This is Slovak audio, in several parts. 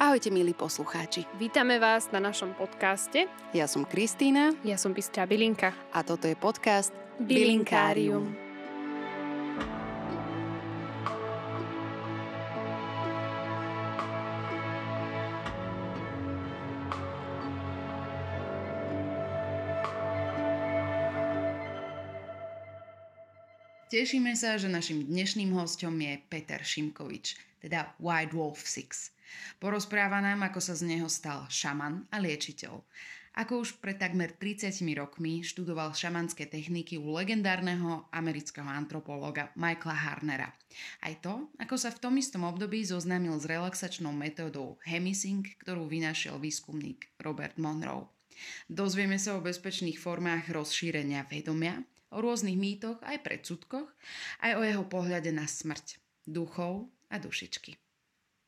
Ahojte milí poslucháči. Vítame vás na našom podcaste. Ja som Kristína. Ja som Bystrá Bilinka. A toto je podcast Bilinkárium. Tešíme sa, že našim dnešným hostom je Peter Šimkovič, teda White Wolf Six. Porozpráva nám, ako sa z neho stal šaman a liečiteľ. Ako už pred takmer 30 rokmi študoval šamanské techniky u legendárneho amerického antropológa Michaela Harnera. Aj to, ako sa v tom istom období zoznámil s relaxačnou metódou Hemisync, ktorú vynašiel výskumník Robert Monroe. Dozvieme sa o bezpečných formách rozšírenia vedomia, o rôznych mýtoch aj predsudkoch, aj o jeho pohľade na smrť, duchov a dušičky.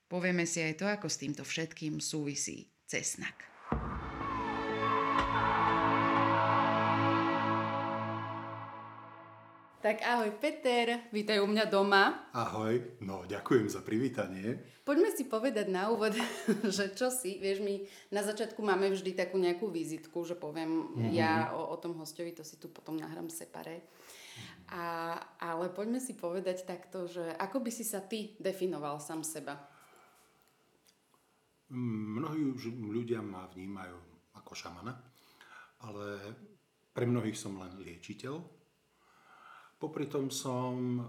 Povieme si aj to, ako s týmto všetkým súvisí cesnak. Tak ahoj Peter, vítaj u mňa doma. Ahoj, no ďakujem za privítanie. Poďme si povedať na úvod, že čo si, vieš, my na začiatku máme vždy takú nejakú vizitku, že poviem mm-hmm. ja o, o tom hostovi, to si tu potom nahrám separé. A, ale poďme si povedať takto, že ako by si sa ty definoval sám seba? Mnohí ľudia ma vnímajú ako šamana, ale pre mnohých som len liečiteľ, Popri tom som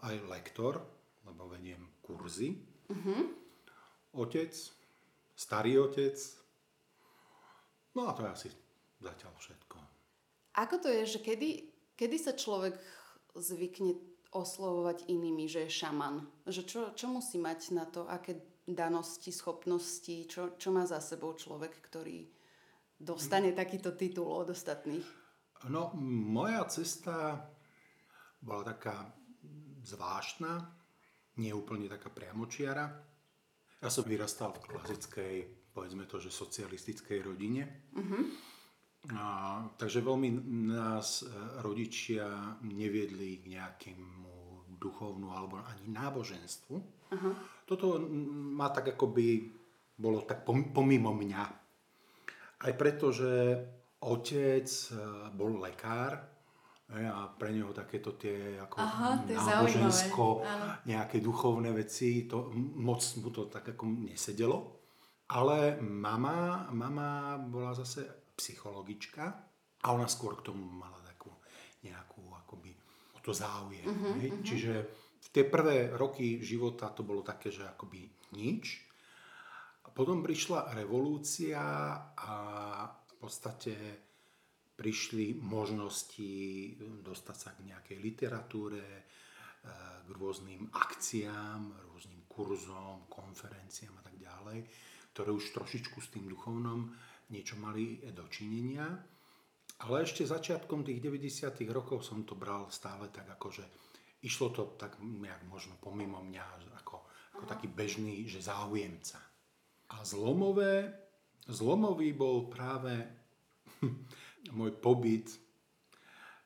aj lektor, lebo vediem kurzy. Uh-huh. Otec, starý otec. No a to je asi zatiaľ všetko. Ako to je, že kedy, kedy sa človek zvykne oslovovať inými, že je šaman? Že čo, čo musí mať na to, aké danosti, schopnosti, čo, čo má za sebou človek, ktorý dostane takýto titul od ostatných? No, moja cesta bola taká zvláštna, nie úplne taká priamočiara. Ja som vyrastal v klasickej, povedzme to, že socialistickej rodine. Uh-huh. A, takže veľmi nás e, rodičia neviedli k nejakému duchovnú alebo ani náboženstvu. Uh-huh. Toto ma tak akoby bolo tak pomimo mňa. Aj preto, že otec e, bol lekár, a pre neho takéto tie ako Aha, nábožensko, nejaké duchovné veci, to moc mu to tak ako nesedelo. Ale mama, mama bola zase psychologička a ona skôr k tomu mala takú nejakú akoby o to záujem. Uh-huh, uh-huh. Čiže v tie prvé roky života to bolo také, že akoby nič. A potom prišla revolúcia a v podstate prišli možnosti dostať sa k nejakej literatúre, eh, k rôznym akciám, rôznym kurzom, konferenciám a tak ďalej, ktoré už trošičku s tým duchovnom niečo mali dočinenia. Ale ešte začiatkom tých 90. rokov som to bral stále tak ako, že išlo to tak nejak možno pomimo mňa, ako, ako taký bežný, že záujemca. A zlomové, zlomový bol práve môj pobyt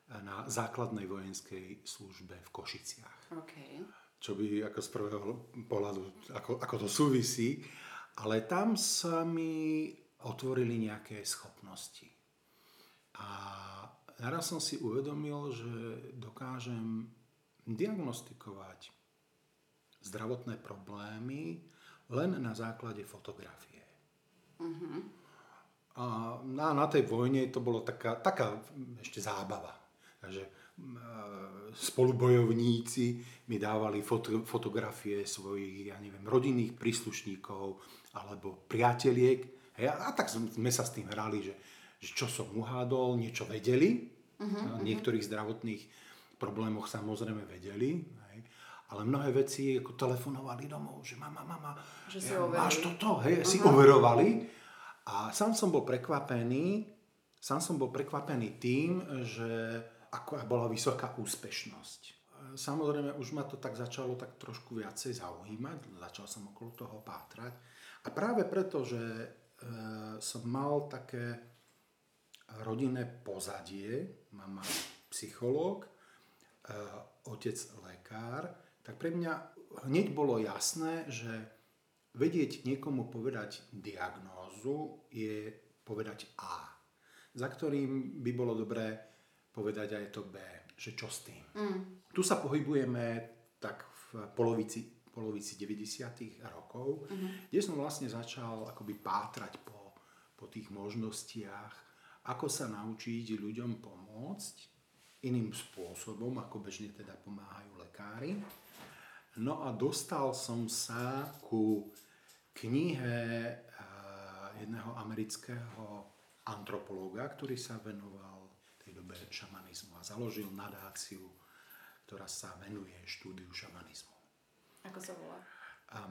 na základnej vojenskej službe v Košiciach. Okay. Čo by ako z prvého pohľadu, ako, ako to súvisí. Ale tam sa mi otvorili nejaké schopnosti. A naraz som si uvedomil, že dokážem diagnostikovať zdravotné problémy len na základe fotografie. Uh-huh. A na, na tej vojne to bolo taká, taká ešte zábava. Takže spolubojovníci mi dávali foto, fotografie svojich, ja neviem, rodinných príslušníkov alebo priateliek. Hej, a, tak sme sa s tým hrali, že, že čo som uhádol, niečo vedeli. Uh-huh, niektorých zdravotných problémoch samozrejme vedeli. Hej, ale mnohé veci ako telefonovali domov, že mama, mama, že ja, máš toto, hej, uh-huh. si overovali a sám som bol prekvapený, sám som bol prekvapený tým, že ako bola vysoká úspešnosť. Samozrejme, už ma to tak začalo tak trošku viacej zaujímať, začal som okolo toho pátrať. A práve preto, že som mal také rodinné pozadie, mama psychológ, e, otec lekár, tak pre mňa hneď bolo jasné, že vedieť niekomu povedať diagnózu je povedať A, za ktorým by bolo dobré povedať aj to B, že čo s tým. Mm. Tu sa pohybujeme tak v polovici, polovici 90. rokov, mm-hmm. kde som vlastne začal akoby pátrať po, po tých možnostiach, ako sa naučiť ľuďom pomôcť iným spôsobom, ako bežne teda pomáhajú lekári. No a dostal som sa ku knihe eh, jedného amerického antropológa, ktorý sa venoval tej dobe šamanizmu a založil nadáciu, ktorá sa venuje štúdiu šamanizmu. Ako sa volá?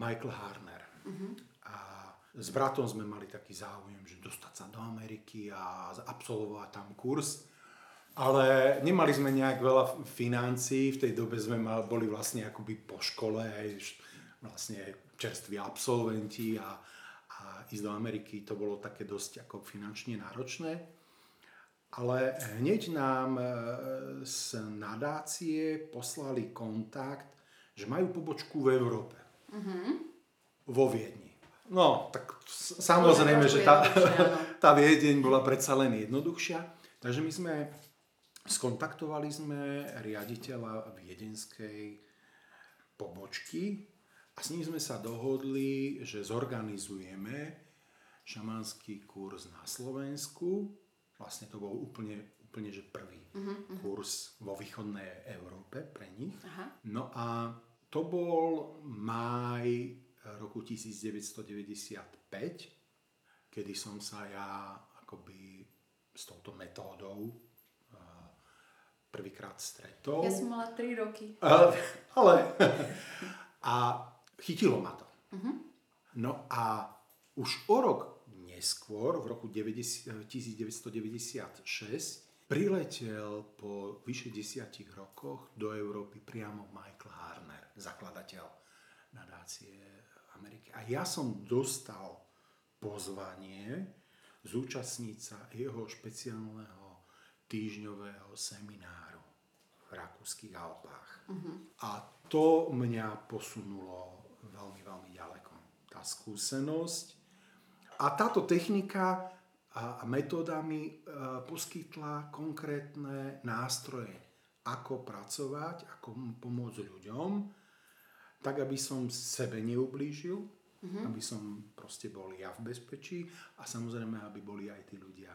Michael Harner. Uh-huh. A s bratom sme mali taký záujem, že dostať sa do Ameriky a absolvovať tam kurz. Ale nemali sme nejak veľa financií, v tej dobe sme mal, boli vlastne akoby po škole, aj vlastne čerství absolventi a, a ísť do Ameriky to bolo také dosť ako finančne náročné. Ale hneď nám e, z nadácie poslali kontakt že majú pobočku v Európe. Uh-huh. Vo Viedni. No, tak samozrejme, že tá, tá Viedeň bola predsa len jednoduchšia. Takže my sme skontaktovali sme riaditeľa viedenskej pobočky a s ním sme sa dohodli, že zorganizujeme šamanský kurz na Slovensku. Vlastne to bol úplne, úplne že prvý uh-huh. kurz vo východnej Európe pre nich. Aha. No a to bol máj roku 1995, kedy som sa ja akoby s touto metódou prvýkrát stretol. Ja som mala 3 roky. Ale, ale a chytilo ma to. Uh-huh. No a už o rok neskôr, v roku 90, 1996, Priletel po vyše desiatich rokoch do Európy priamo Michael Harner, zakladateľ nadácie Ameriky. A ja som dostal pozvanie zúčastniť sa jeho špeciálneho týždňového semináru v Rakúskych Alpách. Uh-huh. A to mňa posunulo veľmi, veľmi ďaleko. Tá skúsenosť. A táto technika a metódami e, poskytla konkrétne nástroje, ako pracovať, ako pomôcť ľuďom, tak aby som sebe neublížil, mm-hmm. aby som proste bol ja v bezpečí a samozrejme, aby boli aj tí ľudia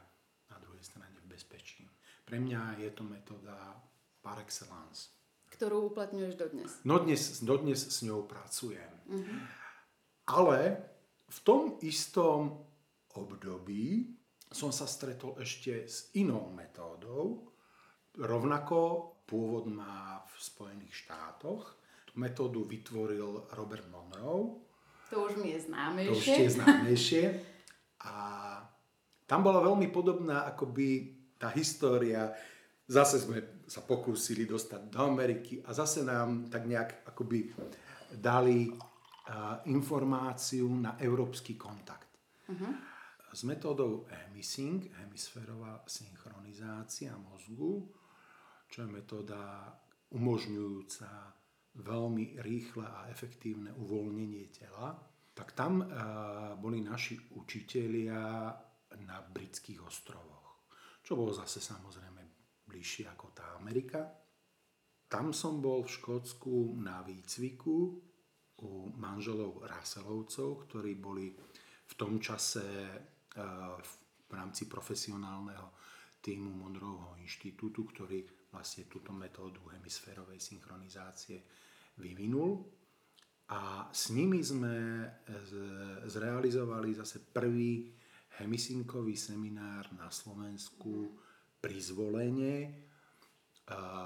na druhej strane v bezpečí. Pre mňa je to metóda par excellence. Ktorú uplatňuješ dodnes? No dnes, dodnes s ňou pracujem. Mm-hmm. Ale v tom istom období som sa stretol ešte s inou metódou. Rovnako pôvod má v Spojených štátoch. Metódu vytvoril Robert Monroe. To už mi je známejšie. To už je známejšie. A tam bola veľmi podobná akoby tá história. Zase sme sa pokúsili dostať do Ameriky a zase nám tak nejak akoby dali uh, informáciu na európsky kontakt. Uh-huh s metódou hemisync, hemisférová synchronizácia mozgu, čo je metóda umožňujúca veľmi rýchle a efektívne uvoľnenie tela, tak tam uh, boli naši učitelia na britských ostrovoch, čo bolo zase samozrejme bližšie ako tá Amerika. Tam som bol v Škótsku na výcviku u manželov Raselovcov, ktorí boli v tom čase v rámci profesionálneho týmu Monroeho inštitútu, ktorý vlastne túto metódu hemisférovej synchronizácie vyvinul. A s nimi sme zrealizovali zase prvý hemisinkový seminár na Slovensku pri zvolenie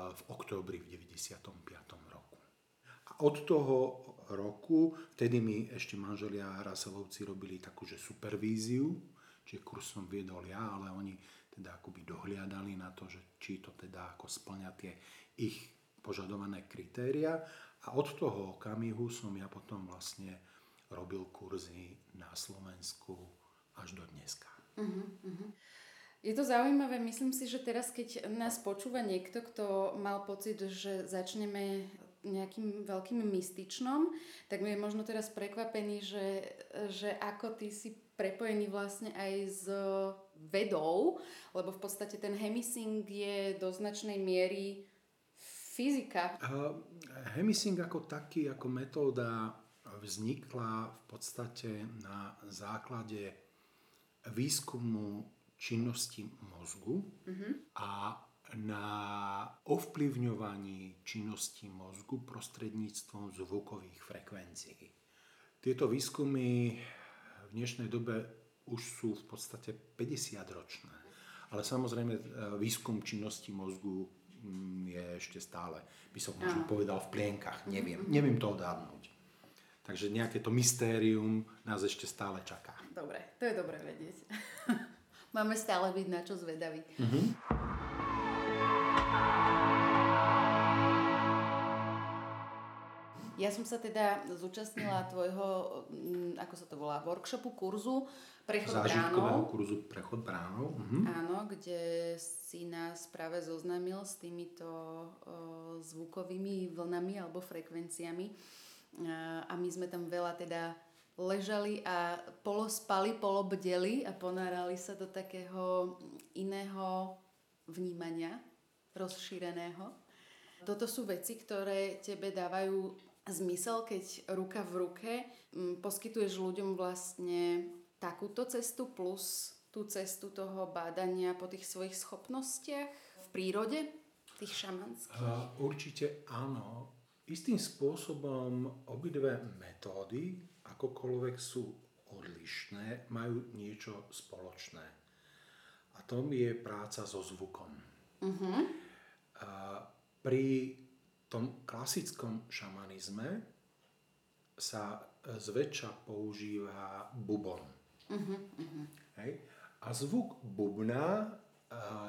v októbri v 95. roku. A od toho roku, vtedy mi ešte manželia Raselovci robili takú, že supervíziu, čiže kurz som viedol ja, ale oni teda akoby dohliadali na to, že či to teda ako splňa tie ich požadované kritéria a od toho okamihu som ja potom vlastne robil kurzy na Slovensku až do dneska. Uh-huh, uh-huh. Je to zaujímavé, myslím si, že teraz, keď nás počúva niekto, kto mal pocit, že začneme nejakým veľkým mystičnom, tak mi je možno teraz prekvapený, že, že ako ty si prepojený vlastne aj s vedou, lebo v podstate ten hemising je do značnej miery fyzika. Uh, hemising ako taký, ako metóda vznikla v podstate na základe výskumu činnosti mozgu uh-huh. a na ovplyvňovaní činnosti mozgu prostredníctvom zvukových frekvencií. Tieto výskumy v dnešnej dobe už sú v podstate 50 ročné. Ale samozrejme e, výskum činnosti mozgu mm, je ešte stále, by som možno povedal, v plienkach. Neviem, neviem to odhadnúť. Takže nejaké to mystérium nás ešte stále čaká. Dobre, to je dobre vedieť. Máme stále byť na čo zvedaví. Uh-huh. Ja som sa teda zúčastnila tvojho, mm, ako sa to volá, workshopu, kurzu Prechod bránou. kurzu Prechod bránou. Uh-huh. Áno, kde si nás práve zoznámil s týmito o, zvukovými vlnami alebo frekvenciami. A, a my sme tam veľa teda ležali a polospali, polobdeli a ponárali sa do takého iného vnímania, rozšíreného. Toto sú veci, ktoré tebe dávajú zmysel, keď ruka v ruke m, poskytuješ ľuďom vlastne takúto cestu plus tú cestu toho bádania po tých svojich schopnostiach v prírode, tých šamanských? Uh, určite áno. Istým spôsobom obidve metódy, akokoľvek sú odlišné, majú niečo spoločné. A tom je práca so zvukom. Uh-huh. Uh, pri tom klasickom šamanizme sa zväčša používa bubon. Uh-huh, uh-huh. Hej? A zvuk bubna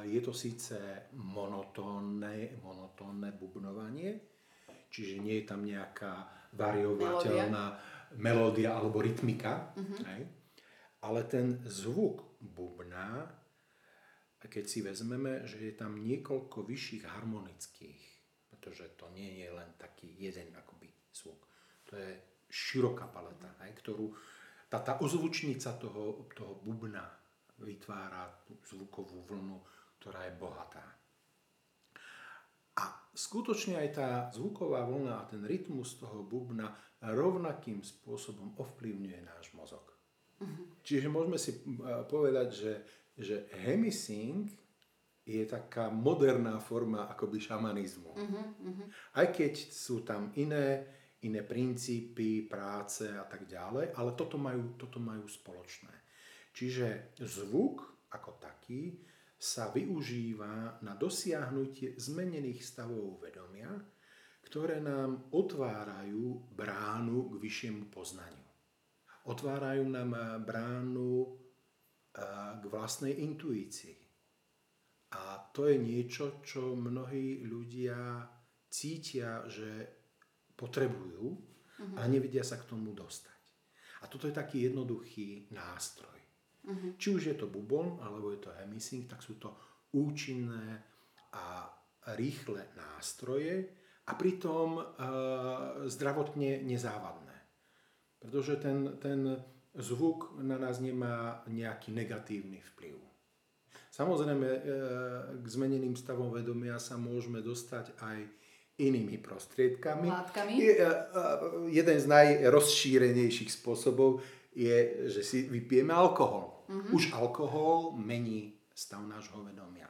je to síce monotónne, monotónne bubnovanie, čiže nie je tam nejaká variovateľná melódia, melódia alebo rytmika, uh-huh. hej? ale ten zvuk bubna, keď si vezmeme, že je tam niekoľko vyšších harmonických pretože to nie je len taký jeden akoby zvuk. To je široká paleta, aj, ktorú tá, tá ozvučnica toho, toho bubna vytvára tú zvukovú vlnu, ktorá je bohatá. A skutočne aj tá zvuková vlna a ten rytmus toho bubna rovnakým spôsobom ovplyvňuje náš mozog. Uh-huh. Čiže môžeme si povedať, že, že hemisync je taká moderná forma akoby šamanizmu. Uh-huh, uh-huh. Aj keď sú tam iné, iné princípy, práce a tak ďalej, ale toto majú, toto majú spoločné. Čiže zvuk ako taký sa využíva na dosiahnutie zmenených stavov vedomia, ktoré nám otvárajú bránu k vyššiemu poznaniu. Otvárajú nám bránu k vlastnej intuícii a to je niečo, čo mnohí ľudia cítia, že potrebujú uh-huh. a mhm. nevedia sa k tomu dostať. A toto je taký jednoduchý nástroj. Uh-huh. Či už je to bubon, alebo je to hemising, tak sú to účinné a rýchle nástroje a pritom uh, zdravotne nezávadné. Pretože ten, ten zvuk na nás nemá nejaký negatívny vplyv. Samozrejme, e, k zmeneným stavom vedomia sa môžeme dostať aj inými prostriedkami. Látkami? Je, e, jeden z najrozšírenejších spôsobov je, že si vypijeme alkohol. Uh-huh. Už alkohol mení stav nášho vedomia.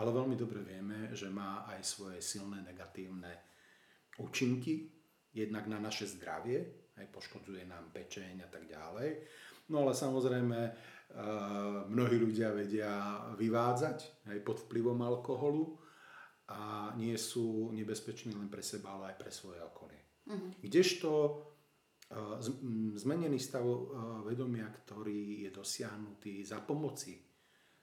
Ale veľmi dobre vieme, že má aj svoje silné negatívne účinky, jednak na naše zdravie, aj poškodzuje nám pečeň a tak ďalej. No ale samozrejme, mnohí ľudia vedia vyvádzať aj pod vplyvom alkoholu a nie sú nebezpeční len pre seba, ale aj pre svoje okolie. Uh-huh. Kdežto zmenený stav vedomia, ktorý je dosiahnutý za pomoci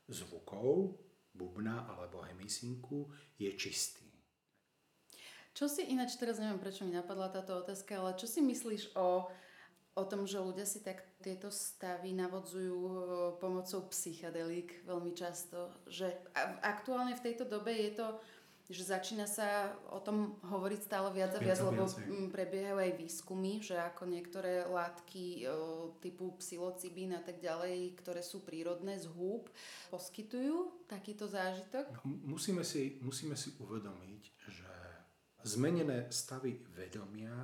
zvukov, bubna alebo hemisinku, je čistý. Čo si ináč, teraz neviem, prečo mi napadla táto otázka, ale čo si myslíš o o tom, že ľudia si tak tieto stavy navodzujú e, pomocou psychedelík veľmi často. Že aktuálne v tejto dobe je to, že začína sa o tom hovoriť stále viac a viac, lebo prebiehajú aj výskumy, že ako niektoré látky o, typu psilocibín a tak ďalej, ktoré sú prírodné z húb, poskytujú takýto zážitok. M- Musíme si, musíme si uvedomiť, že zmenené stavy vedomia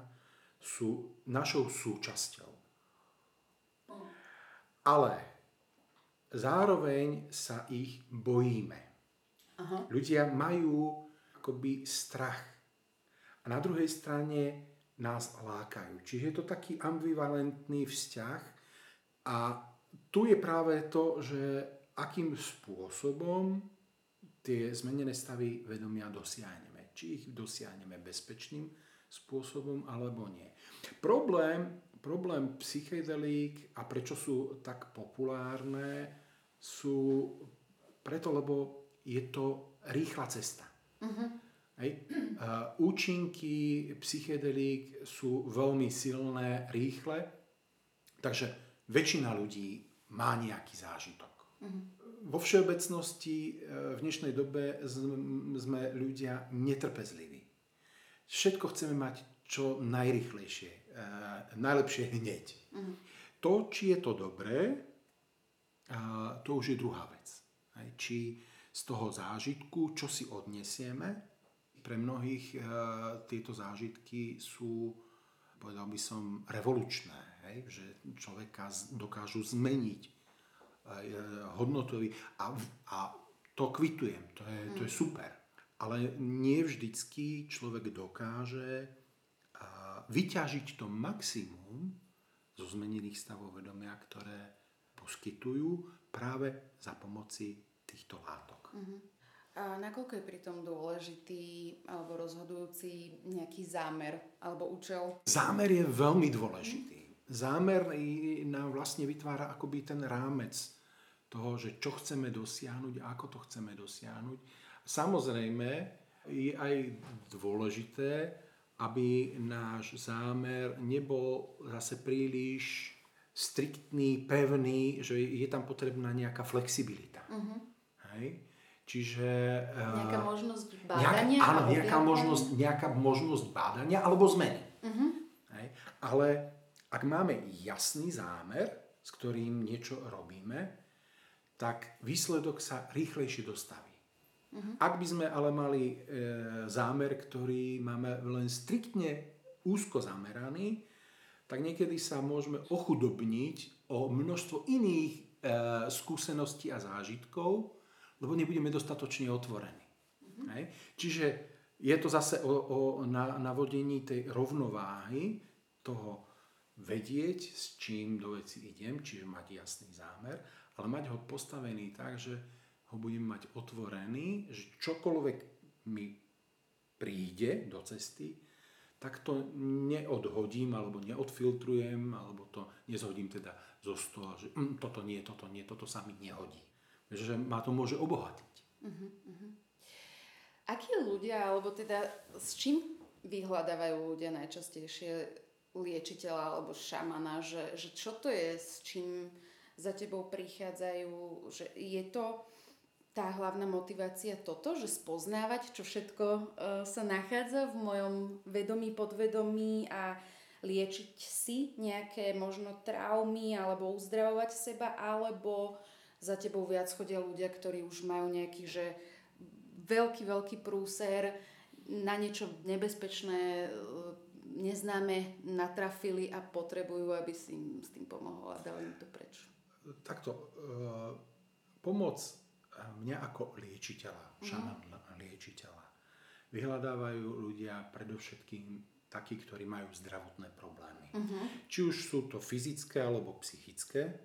sú našou súčasťou. Ale zároveň sa ich bojíme. Aha. Ľudia majú akoby strach. A na druhej strane nás lákajú. Čiže je to taký ambivalentný vzťah a tu je práve to, že akým spôsobom tie zmenené stavy vedomia dosiahneme. Či ich dosiahneme bezpečným spôsobom alebo nie. Problém, problém psychedelík a prečo sú tak populárne, sú preto, lebo je to rýchla cesta. Hej. Uh, účinky psychedelík sú veľmi silné, rýchle, takže väčšina ľudí má nejaký zážitok. Vo všeobecnosti uh, v dnešnej dobe sme ľudia netrpezliví. Všetko chceme mať čo najrychlejšie, uh, najlepšie hneď. To, či je to dobré, to už je druhá vec. Či z toho zážitku, čo si odnesieme, pre mnohých e, tieto zážitky sú, povedal by som, revolučné. Hej? Že človeka dokážu zmeniť e, hodnotový a, a to kvitujem, to je, to je super. Ale nie vždycky človek dokáže vyťažiť to maximum zo zmenených stavov vedomia, ktoré poskytujú práve za pomoci týchto látok. A nakoľko je pritom dôležitý alebo rozhodujúci nejaký zámer alebo účel? Zámer je veľmi dôležitý. Zámer nám vlastne vytvára akoby ten rámec toho, že čo chceme dosiahnuť a ako to chceme dosiahnuť. Samozrejme je aj dôležité, aby náš zámer nebol zase príliš striktný, pevný, že je tam potrebná nejaká flexibilita. Hej? Čiže... eh, Nejaká možnosť Nejaká, bádania? áno, a nejaká možnosť, nejaká možnosť bádania alebo zmeny. Hej. Ale ak máme jasný zámer, s ktorým niečo robíme, tak výsledok sa rýchlejšie dostaví. Ak by sme ale mali e, zámer, ktorý máme len striktne úzko zameraný, tak niekedy sa môžeme ochudobniť o množstvo iných e, skúseností a zážitkov, lebo nebudeme dostatočne otvorení. Hej? Čiže je to zase o, o na, navodení tej rovnováhy toho vedieť, s čím do veci idem, čiže mať jasný zámer, ale mať ho postavený tak, že ho budem mať otvorený, že čokoľvek mi príde do cesty, tak to neodhodím alebo neodfiltrujem, alebo to nezhodím teda zo stola, že mm, toto nie, toto nie, toto sa mi nehodí. Že ma to môže obohatiť. Akí ľudia, alebo teda s čím vyhľadávajú ľudia najčastejšie liečiteľa alebo šamana, že, že čo to je, s čím za tebou prichádzajú, že je to tá hlavná motivácia toto, že spoznávať, čo všetko e, sa nachádza v mojom vedomí, podvedomí a liečiť si nejaké možno traumy alebo uzdravovať seba, alebo za tebou viac chodia ľudia, ktorí už majú nejaký, že veľký, veľký prúser, na niečo nebezpečné, e, neznáme, natrafili a potrebujú, aby si im s tým pomohol a dali im to preč. Takto, e, pomoc mňa ako liečiteľa, šaman liečiteľa, vyhľadávajú ľudia predovšetkým takí, ktorí majú zdravotné problémy. Či už sú to fyzické alebo psychické.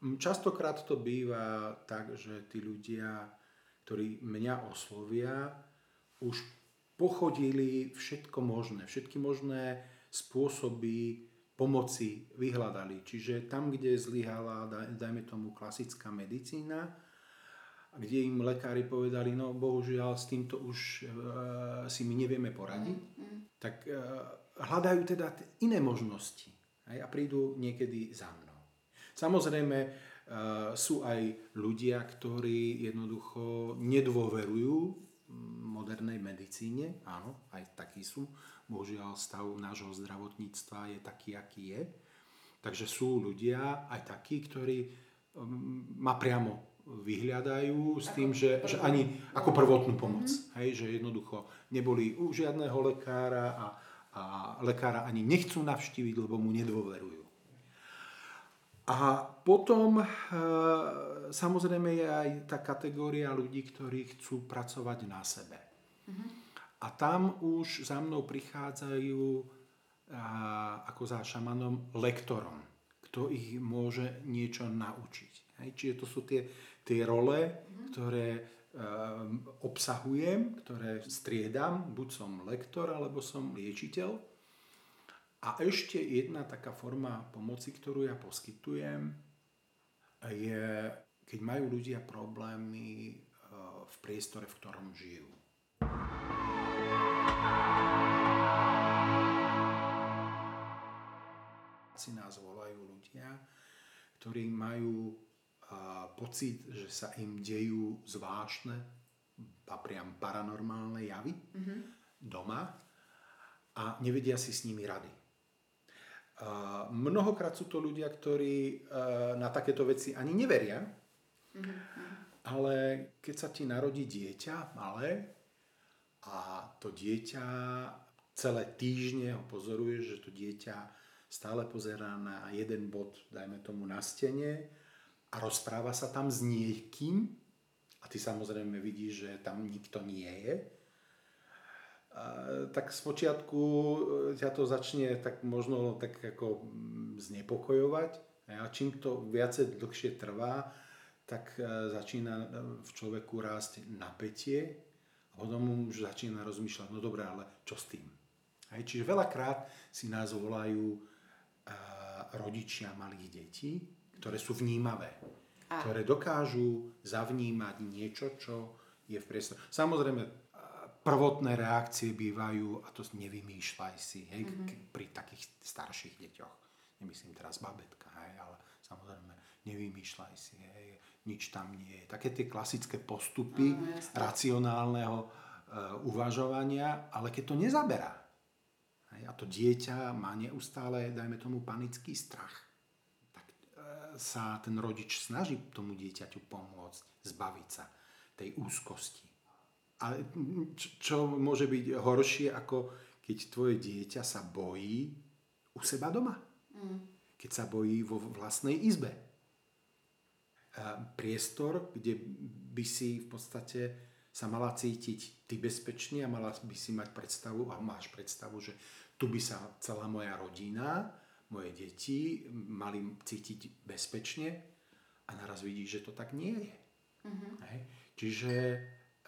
Častokrát to býva tak, že tí ľudia, ktorí mňa oslovia, už pochodili všetko možné, všetky možné spôsoby pomoci vyhľadali. Čiže tam, kde zlyhala, daj- dajme tomu, klasická medicína, a kde im lekári povedali, no bohužiaľ s týmto už e, si my nevieme poradiť, tak e, hľadajú teda t- iné možnosti hej, a prídu niekedy za mnou. Samozrejme, e, sú aj ľudia, ktorí jednoducho nedôverujú modernej medicíne. Áno, aj takí sú. Bohužiaľ stav nášho zdravotníctva je taký, aký je. Takže sú ľudia aj takí, ktorí mm, ma priamo vyhľadajú s tým, že, že ani ako prvotnú pomoc. Mm-hmm. Hej, že jednoducho neboli u žiadneho lekára a, a lekára ani nechcú navštíviť, lebo mu nedôverujú. A potom e, samozrejme je aj tá kategória ľudí, ktorí chcú pracovať na sebe. Mm-hmm. A tam už za mnou prichádzajú a, ako za šamanom lektorom, kto ich môže niečo naučiť. Hej? Čiže to sú tie, tie role, ktoré e, obsahujem, ktoré striedam, buď som lektor, alebo som liečiteľ. A ešte jedna taká forma pomoci, ktorú ja poskytujem, je, keď majú ľudia problémy eh, v priestore, v ktorom žijú. Si nás volajú ľudia, ktorí majú pocit, že sa im dejú zvláštne a priam paranormálne javy mm-hmm. doma a nevedia si s nimi rady. Mnohokrát sú to ľudia, ktorí na takéto veci ani neveria, mm-hmm. ale keď sa ti narodí dieťa malé a to dieťa celé týždne ho pozoruje, že to dieťa stále pozerá na jeden bod, dajme tomu na stene a rozpráva sa tam s niekým? A ty samozrejme vidíš, že tam nikto nie je, tak z počiatku e, ťa to začne tak možno tak ako mm, znepokojovať. A čím to viacej dlhšie trvá, tak e, začína v človeku rásť napätie. A potom už začína rozmýšľať, no dobré, ale čo s tým? Hej, čiže veľakrát si nás volajú rodičia malých detí, ktoré sú vnímavé, a. ktoré dokážu zavnímať niečo, čo je v priestore. Samozrejme, prvotné reakcie bývajú, a to nevymýšľaj si, hej, mm-hmm. pri takých starších deťoch. Nemyslím teraz babetka, hej, ale samozrejme nevymýšľaj si, hej, nič tam nie je. Také tie klasické postupy no, racionálneho uh, uvažovania, ale keď to nezaberá, hej, a to dieťa má neustále, dajme tomu, panický strach, sa ten rodič snaží tomu dieťaťu pomôcť, zbaviť sa tej úzkosti a čo môže byť horšie, ako keď tvoje dieťa sa bojí u seba doma. Mm. Keď sa bojí vo vlastnej izbe. A priestor, kde by si v podstate sa mala cítiť ty bezpečne a mala by si mať predstavu, a máš predstavu, že tu by sa celá moja rodina, moje deti mali cítiť bezpečne a naraz vidíš, že to tak nie je. Mm-hmm. Hej? Čiže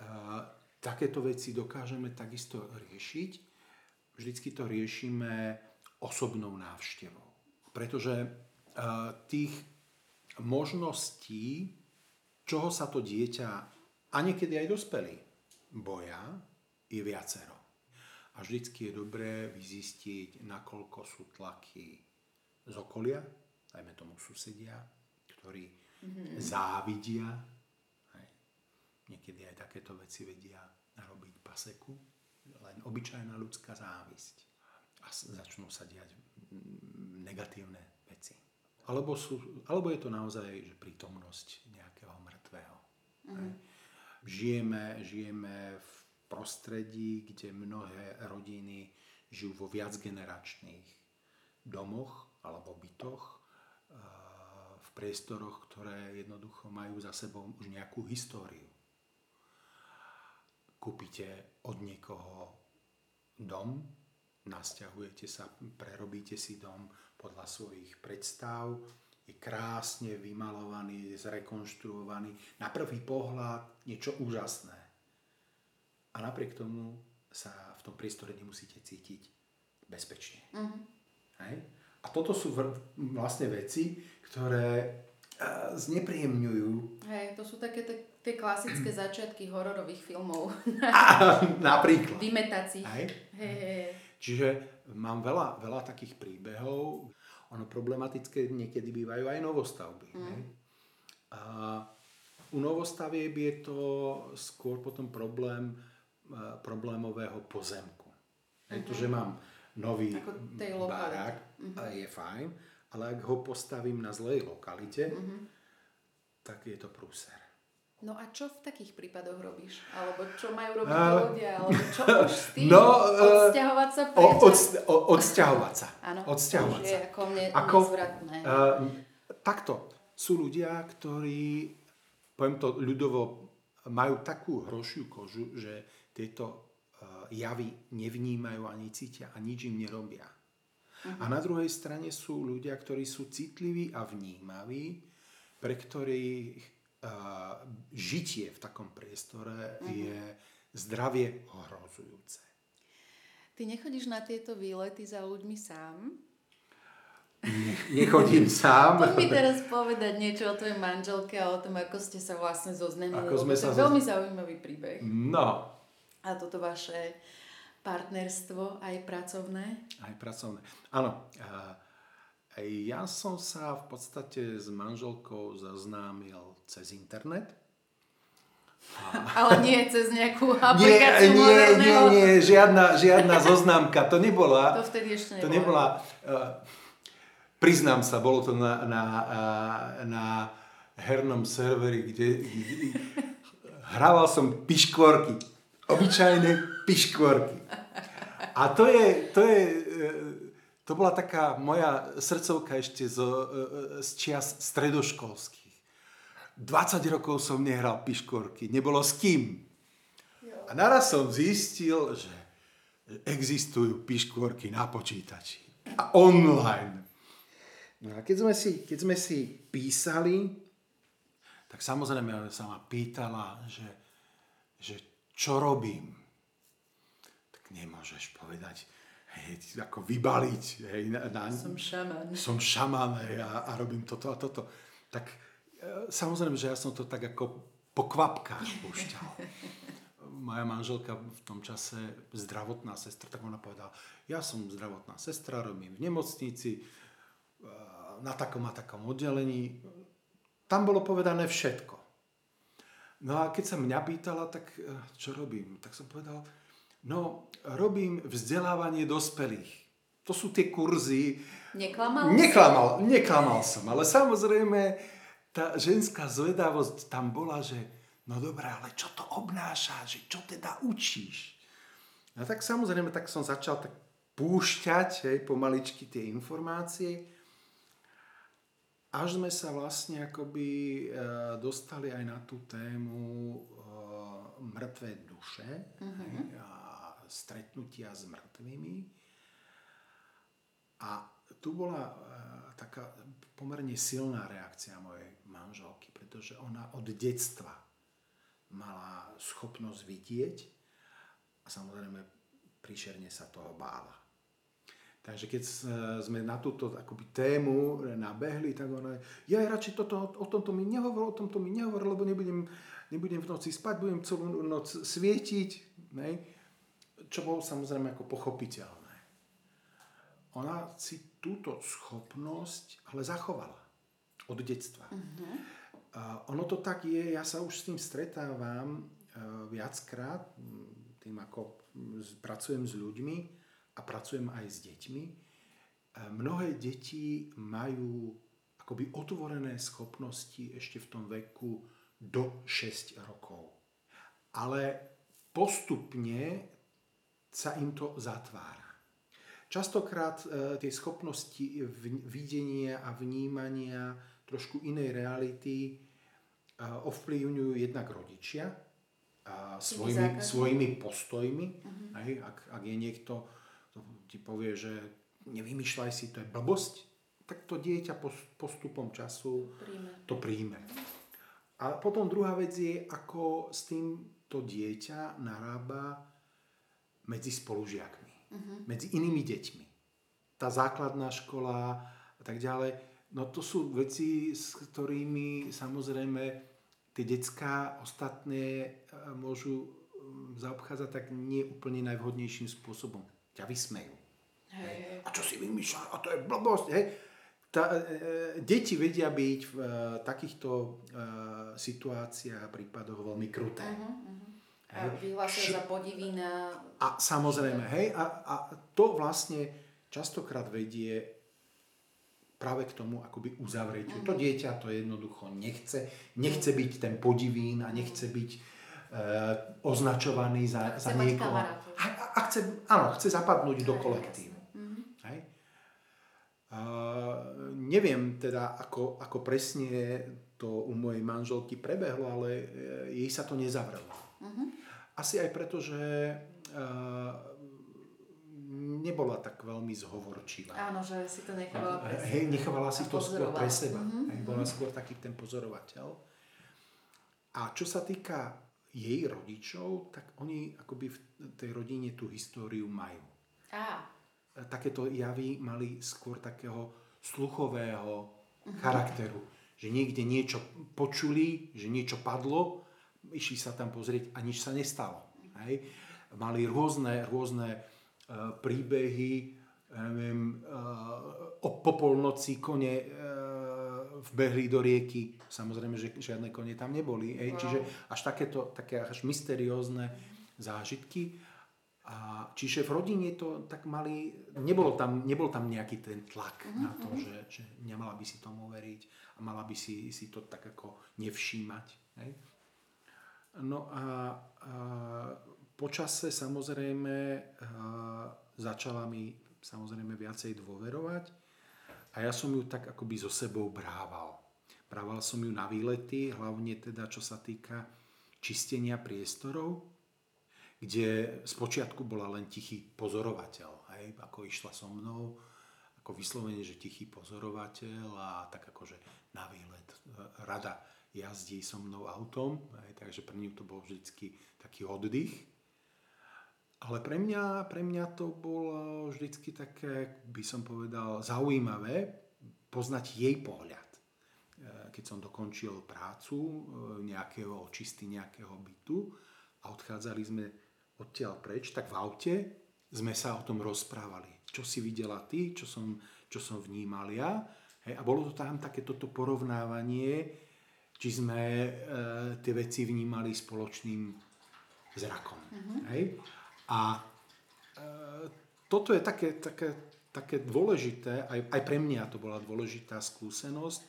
uh, takéto veci dokážeme takisto riešiť. Vždycky to riešime osobnou návštevou. Pretože e, tých možností, čoho sa to dieťa a niekedy aj dospelí boja, je viacero. A vždycky je dobré vyzistiť, nakoľko sú tlaky z okolia, dajme tomu susedia, ktorí mm-hmm. závidia Niekedy aj takéto veci vedia narobiť paseku, len obyčajná ľudská závisť. A začnú sa diať mm, negatívne veci. Alebo, sú, alebo je to naozaj že prítomnosť nejakého mŕtvého. Mm-hmm. Žijeme, žijeme v prostredí, kde mnohé rodiny žijú vo viacgeneračných domoch alebo bytoch, v priestoroch, ktoré jednoducho majú za sebou už nejakú históriu kúpite od niekoho dom, nasťahujete sa, prerobíte si dom podľa svojich predstav, je krásne vymalovaný, zrekonštruovaný, na prvý pohľad niečo úžasné. A napriek tomu sa v tom priestore nemusíte cítiť bezpečne. Mm-hmm. Hej? A toto sú vlastne veci, ktoré znepríjemňujú. Hej, to sú také tie klasické začiatky hororových filmov. Napríklad. Vymetací. Hej. Hej, hej. Čiže mám veľa, veľa takých príbehov. Ono problematické niekedy bývajú aj novostavby. Mm. Hej. A u novostavieb je to skôr potom problém problémového pozemku. Hej, to, že mám nový Ako tej barák, a je fajn, ale ak ho postavím na zlej lokalite, tak je to prúser. No a čo v takých prípadoch robíš? Alebo čo majú robiť Ale- ľudia? Alebo čo už s tým? No, eh, Odsťahovať sa O, od, o, odsťahovať sa. Áno, odsťahovať sa. ako ne, Ako, nezvratné. Uh, takto. Sú ľudia, ktorí, poviem to ľudovo, majú takú hrošiu kožu, že tieto uh, javy nevnímajú ani cítia a nič im nerobia. A na druhej strane sú ľudia, ktorí sú citliví a vnímaví, pre ktorých uh, žitie v takom priestore je zdravie ohrozujúce. Ty nechodíš na tieto výlety za ľuďmi sám? Nechodím sám. Poď mi teraz povedať niečo o tvojej manželke a o tom, ako ste sa vlastne zoznamili. Ako sme to sa je zoz- veľmi zaujímavý príbeh. No, A toto vaše partnerstvo, aj pracovné. Aj pracovné. Áno. Ja som sa v podstate s manželkou zaznámil cez internet. Ale nie cez nejakú Nie, aplikáciu nie, nie, moderného. nie, žiadna, žiadna zoznamka. To nebola. To vtedy ešte To nebola, uh, priznám sa, bolo to na, na, uh, na hernom serveri, kde, kde hrával som piškvorky. Obyčajné piškvorky. A to je, to je, uh, to bola taká moja srdcovka ešte zo, uh, z čias stredoškolských. 20 rokov som nehral piškvorky, nebolo s kým. A naraz som zistil, že existujú piškvorky na počítači. A online. No a keď sme si, keď sme si písali, tak samozrejme sa ma pýtala, že, že čo robím. Tak nemôžeš povedať, hej, ako vybaliť. Hej, na, na, Som šaman. som šaman hej, a, a robím toto a toto. Tak e, samozrejme, že ja som to tak ako po kvapkách púšťal. Moja manželka v tom čase zdravotná sestra, tak ona povedala, ja som zdravotná sestra, robím v nemocnici, e, na takom a takom oddelení. Tam bolo povedané všetko. No a keď sa mňa pýtala, tak e, čo robím? Tak som povedal, no robím vzdelávanie dospelých. To sú tie kurzy, Neklamal? Neklamal, neklamal som, ale samozrejme tá ženská zvedavosť tam bola, že no dobré, ale čo to obnáša, že čo teda učíš? No tak samozrejme, tak som začal tak púšťať hej, pomaličky tie informácie, až sme sa vlastne akoby e, dostali aj na tú tému e, mŕtve duše hej, a stretnutia s mŕtvými. A tu bola e, taká pomerne silná reakcia mojej manželky, pretože ona od detstva mala schopnosť vidieť a samozrejme príšerne sa toho bála. Takže keď s- sme na túto akoby tému nabehli, tak ona, ja radšej toto, o tomto mi nehovor, o tomto mi nehovor, lebo nebudem, nebudem v noci spať, budem celú noc svietiť, hej? čo bolo samozrejme ako pochopiteľné. Ona si túto schopnosť ale zachovala od detstva. A ono to tak je, ja sa už s tým stretávam e, viackrát, tým ako pracujem s ľuďmi a pracujem aj s deťmi. E, Mnohé deti majú akoby otvorené schopnosti ešte v tom veku do 6 rokov. Ale postupne sa im to zatvára. Častokrát e, tie schopnosti videnia a vnímania trošku inej reality e, ovplyvňujú jednak rodičia svojimi, svojimi postojmi. Hej, ak, ak je niekto, to ti povie, že nevymýšľaj si, to je blbosť, tak to dieťa pos- postupom času Príjme. to príjme. A potom druhá vec je, ako s tým to dieťa narába medzi spolužiakmi, medzi inými deťmi. Tá základná škola a tak ďalej, no to sú veci, s ktorými samozrejme tie decká ostatné e, môžu zaobchádzať tak nie úplne najvhodnejším spôsobom. Ťa vysmejú. Hej. A čo si vymýšľa? A to je blbosť. Hej? Tá, e, e, deti vedia byť v e, takýchto e, situáciách a prípadoch veľmi kruté. Mhm, mhm. A A vyhlásia za podivína. A samozrejme, hej, a, a to vlastne častokrát vedie práve k tomu akoby uzavretiu. Uh-huh. To dieťa to jednoducho nechce, nechce byť ten podivín a nechce byť e, označovaný za, za niekoho. A, a chce, áno, chce zapadnúť do kolektívu. Uh-huh. Hej? A, neviem teda, ako, ako presne to u mojej manželky prebehlo, ale e, jej sa to nezavrelo. Uh-huh. Asi aj preto, že uh, nebola tak veľmi zhovorčivá. Áno, že si to nechávala pre seba. Hej, nechávala si to skôr pre seba. Uh-huh. Hej, bola skôr taký ten pozorovateľ. A čo sa týka jej rodičov, tak oni akoby v tej rodine tú históriu majú. Á. Takéto javy mali skôr takého sluchového uh-huh. charakteru. Že niekde niečo počuli, že niečo padlo išli sa tam pozrieť a nič sa nestalo. Hej. Mali rôzne, rôzne uh, príbehy, neviem, uh, o popolnoci kone vbehli do rieky. Samozrejme, že žiadne kone tam neboli. Hej. Wow. Čiže až takéto, také až mysteriózne zážitky. A čiže v rodine to tak mali, nebolo tam, nebol tam nejaký ten tlak uh-huh. na to, mhm. že, že nemala by si tomu veriť a mala by si, si to tak ako nevšímať. Hej. No a, a počase samozrejme a, začala mi samozrejme viacej dôverovať a ja som ju tak akoby so sebou brával. Brával som ju na výlety, hlavne teda čo sa týka čistenia priestorov, kde spočiatku bola len tichý pozorovateľ, hej, ako išla so mnou, ako vyslovene, že tichý pozorovateľ a tak akože na výlet rada jazdí so mnou autom, aj, takže pre ňu to bol vždycky taký oddych. Ale pre mňa, pre mňa to bolo vždycky také, by som povedal, zaujímavé poznať jej pohľad. E, keď som dokončil prácu e, nejakého očisty nejakého bytu a odchádzali sme odtiaľ preč, tak v aute sme sa o tom rozprávali. Čo si videla ty, čo som, čo som vnímal ja. Hej, a bolo to tam také toto porovnávanie, či sme e, tie veci vnímali spoločným zrakom. Mm-hmm. Hej? A e, toto je také, také, také dôležité, aj, aj pre mňa to bola dôležitá skúsenosť,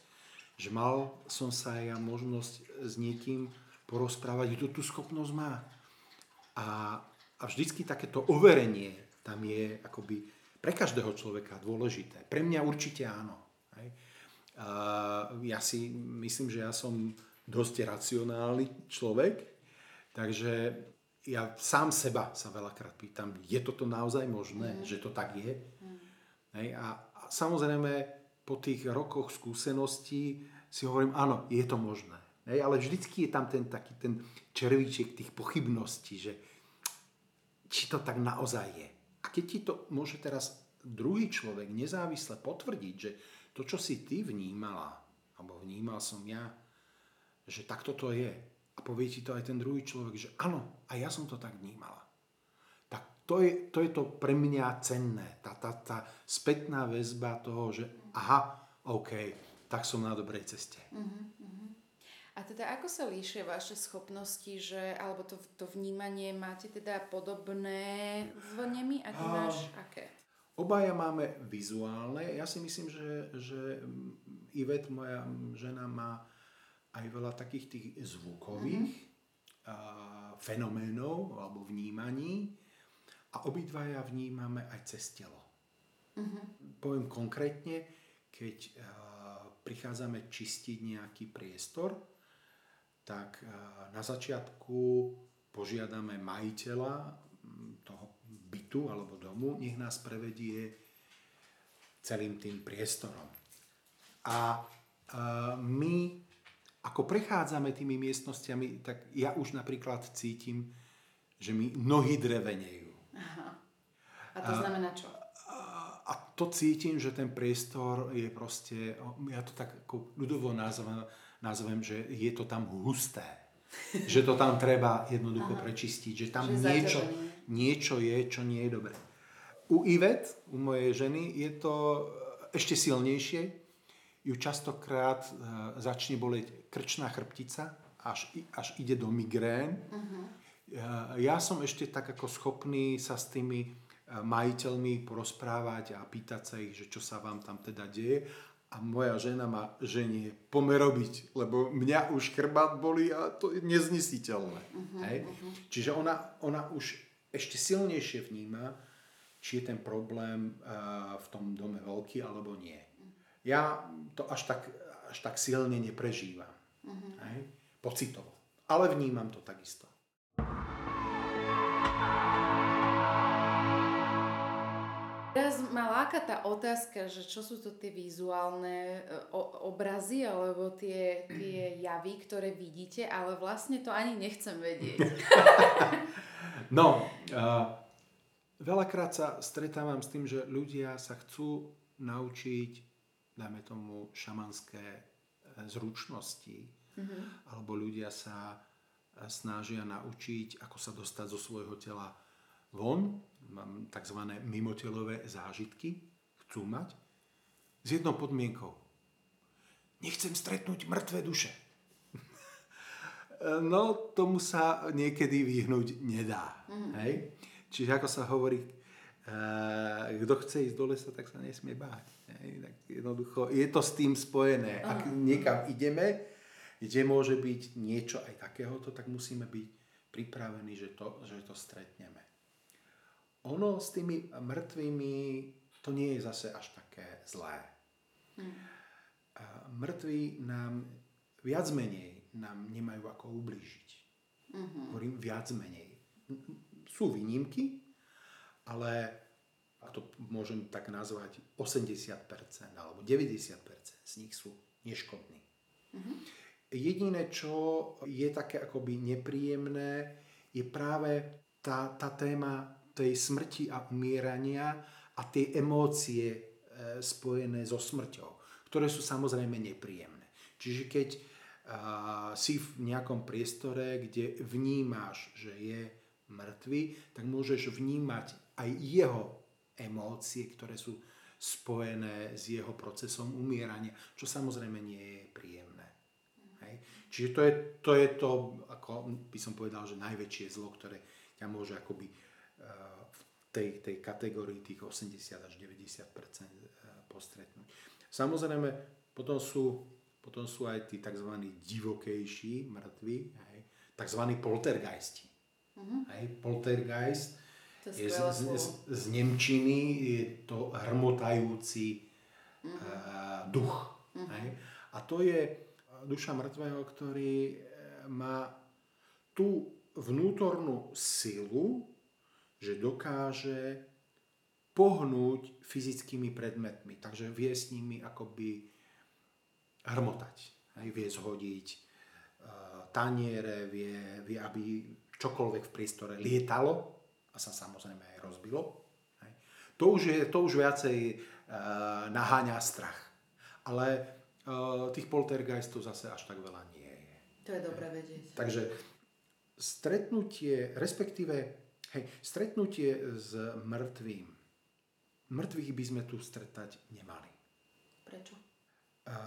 že mal som sa aj ja možnosť s niekým porozprávať, kto tú schopnosť má. A, a vždycky takéto overenie tam je akoby pre každého človeka dôležité. Pre mňa určite áno. Hej? ja si myslím, že ja som dosť racionálny človek, takže ja sám seba sa veľakrát pýtam, je toto naozaj možné, mm. že to tak je? Mm. Hej, a, a samozrejme po tých rokoch skúseností si hovorím, áno, je to možné. Hej, ale vždycky je tam ten taký ten červíček tých pochybností, že či to tak naozaj je. A keď ti to môže teraz druhý človek nezávisle potvrdiť, že to, čo si ty vnímala, alebo vnímal som ja, že takto to je. A povie ti to aj ten druhý človek, že áno, a ja som to tak vnímala. Tak to je to, je to pre mňa cenné. Tá, tá, tá spätná väzba toho, že aha, OK, tak som na dobrej ceste. Uh-huh, uh-huh. A teda ako sa líšia vaše schopnosti, že, alebo to, to vnímanie, máte teda podobné v nemi a ty máš aké? Obaja máme vizuálne. Ja si myslím, že, že Ivet, moja žena, má aj veľa takých tých zvukových mm-hmm. a, fenoménov alebo vnímaní a obidvaja vnímame aj cez telo. Mm-hmm. Poviem konkrétne, keď a, prichádzame čistiť nejaký priestor, tak a, na začiatku požiadame majiteľa toho bytu alebo domu, nech nás prevedie celým tým priestorom. A my, ako prechádzame tými miestnostiami, tak ja už napríklad cítim, že mi nohy drevenejú. Aha. A to znamená čo? A, a to cítim, že ten priestor je proste, ja to tak ako ľudovo nazvem, nazvem že je to tam husté. že to tam treba jednoducho Aha. prečistiť, že tam že niečo, niečo je, čo nie je dobré. U Ivet, u mojej ženy, je to ešte silnejšie. Ju častokrát uh, začne boleť krčná chrbtica, až, až ide do migrén. Uh-huh. Ja, som ešte tak ako schopný sa s tými eh, majiteľmi porozprávať a pýtať sa ich, že čo sa vám tam teda deje. A moja žena ma ženie, pomer robiť, lebo mňa už chrbát boli a to je neznesiteľné. Uh-huh, Hej? Uh-huh. Čiže ona, ona už ešte silnejšie vníma, či je ten problém uh, v tom dome veľký alebo nie. Ja to až tak, až tak silne neprežívam. Uh-huh. Hej? Pocitovo. Ale vnímam to takisto. Teraz ma láka tá otázka, že čo sú to tie vizuálne e, obrazy alebo tie, tie javy, ktoré vidíte, ale vlastne to ani nechcem vedieť. no, uh, veľakrát sa stretávam s tým, že ľudia sa chcú naučiť, dajme tomu, šamanské e, zručnosti, mm-hmm. alebo ľudia sa snažia naučiť, ako sa dostať zo svojho tela von, mám tzv. mimotelové zážitky, chcú mať, s jednou podmienkou. Nechcem stretnúť mŕtve duše. no, tomu sa niekedy vyhnúť nedá. Mm. Hej? Čiže ako sa hovorí, kto chce ísť do lesa, tak sa nesmie báť. Tak jednoducho, je to s tým spojené. Ak niekam ideme, kde môže byť niečo aj takéhoto, tak musíme byť pripravení, že to, že to stretneme ono s tými mŕtvými, to nie je zase až také zlé. Hmm. Mŕtvi nám viac menej nám nemajú ako ublížiť. Mm-hmm. Hovorím viac menej. Sú výnimky, ale ak to môžem tak nazvať, 80% alebo 90% z nich sú neškodní. Mm-hmm. Jediné, čo je také akoby nepríjemné, je práve tá, tá téma tej smrti a umierania a tie emócie e, spojené so smrťou, ktoré sú samozrejme nepríjemné. Čiže keď a, si v nejakom priestore, kde vnímáš, že je mŕtvy, tak môžeš vnímať aj jeho emócie, ktoré sú spojené s jeho procesom umierania, čo samozrejme nie je príjemné. Hej. Čiže to je, to je to, ako by som povedal, že najväčšie zlo, ktoré ťa môže akoby v tej, tej kategórii tých 80 až 90% postretnúť. Samozrejme, potom sú, potom sú aj tí tzv. divokejší mŕtvi, hej, tzv. poltergeisti. Uh-huh. Hej, poltergeist to je z, z, z, z Nemčiny, je to hrmotajúci uh-huh. uh, duch. Uh-huh. Hej. A to je duša mŕtvého, ktorý má tú vnútornú silu, že dokáže pohnúť fyzickými predmetmi, takže vie s nimi akoby hrmotať. Hej, vie zhodiť uh, taniere, vie, vie, aby čokoľvek v priestore lietalo a sa samozrejme aj rozbilo. Hej. To, už je, to už viacej uh, naháňa strach. Ale uh, tých poltergeistov zase až tak veľa nie je. To je dobré vedieť. Takže stretnutie, respektíve Hej, stretnutie s mŕtvým. Mŕtvych by sme tu stretať nemali. Prečo? A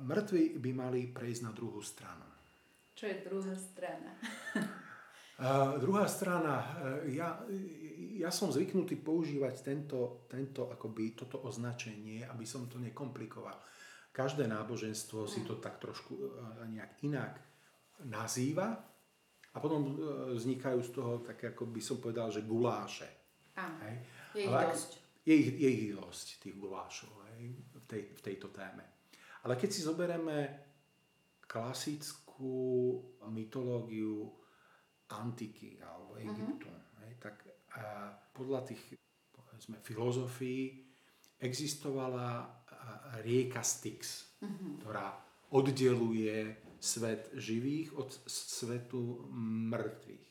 mŕtvi by mali prejsť na druhú stranu. Čo je druhá strana? A druhá strana, e, ja, ja som zvyknutý používať tento, tento akoby, toto označenie, aby som to nekomplikoval. Každé náboženstvo si to tak trošku e, nejak inak nazýva, a potom e, vznikajú z toho také, ako by som povedal, že guláše. Áno, hej. je ich Ale dosť. Je ich, je ich dosť, tých gulášov, hej, v, tej, v tejto téme. Ale keď si zoberieme klasickú mytológiu antiky alebo mhm. Egyptu, uh-huh. hej, tak a podľa tých povedzme, filozofií existovala rieka Styx, uh-huh. ktorá oddeluje svet živých od svetu mŕtvych.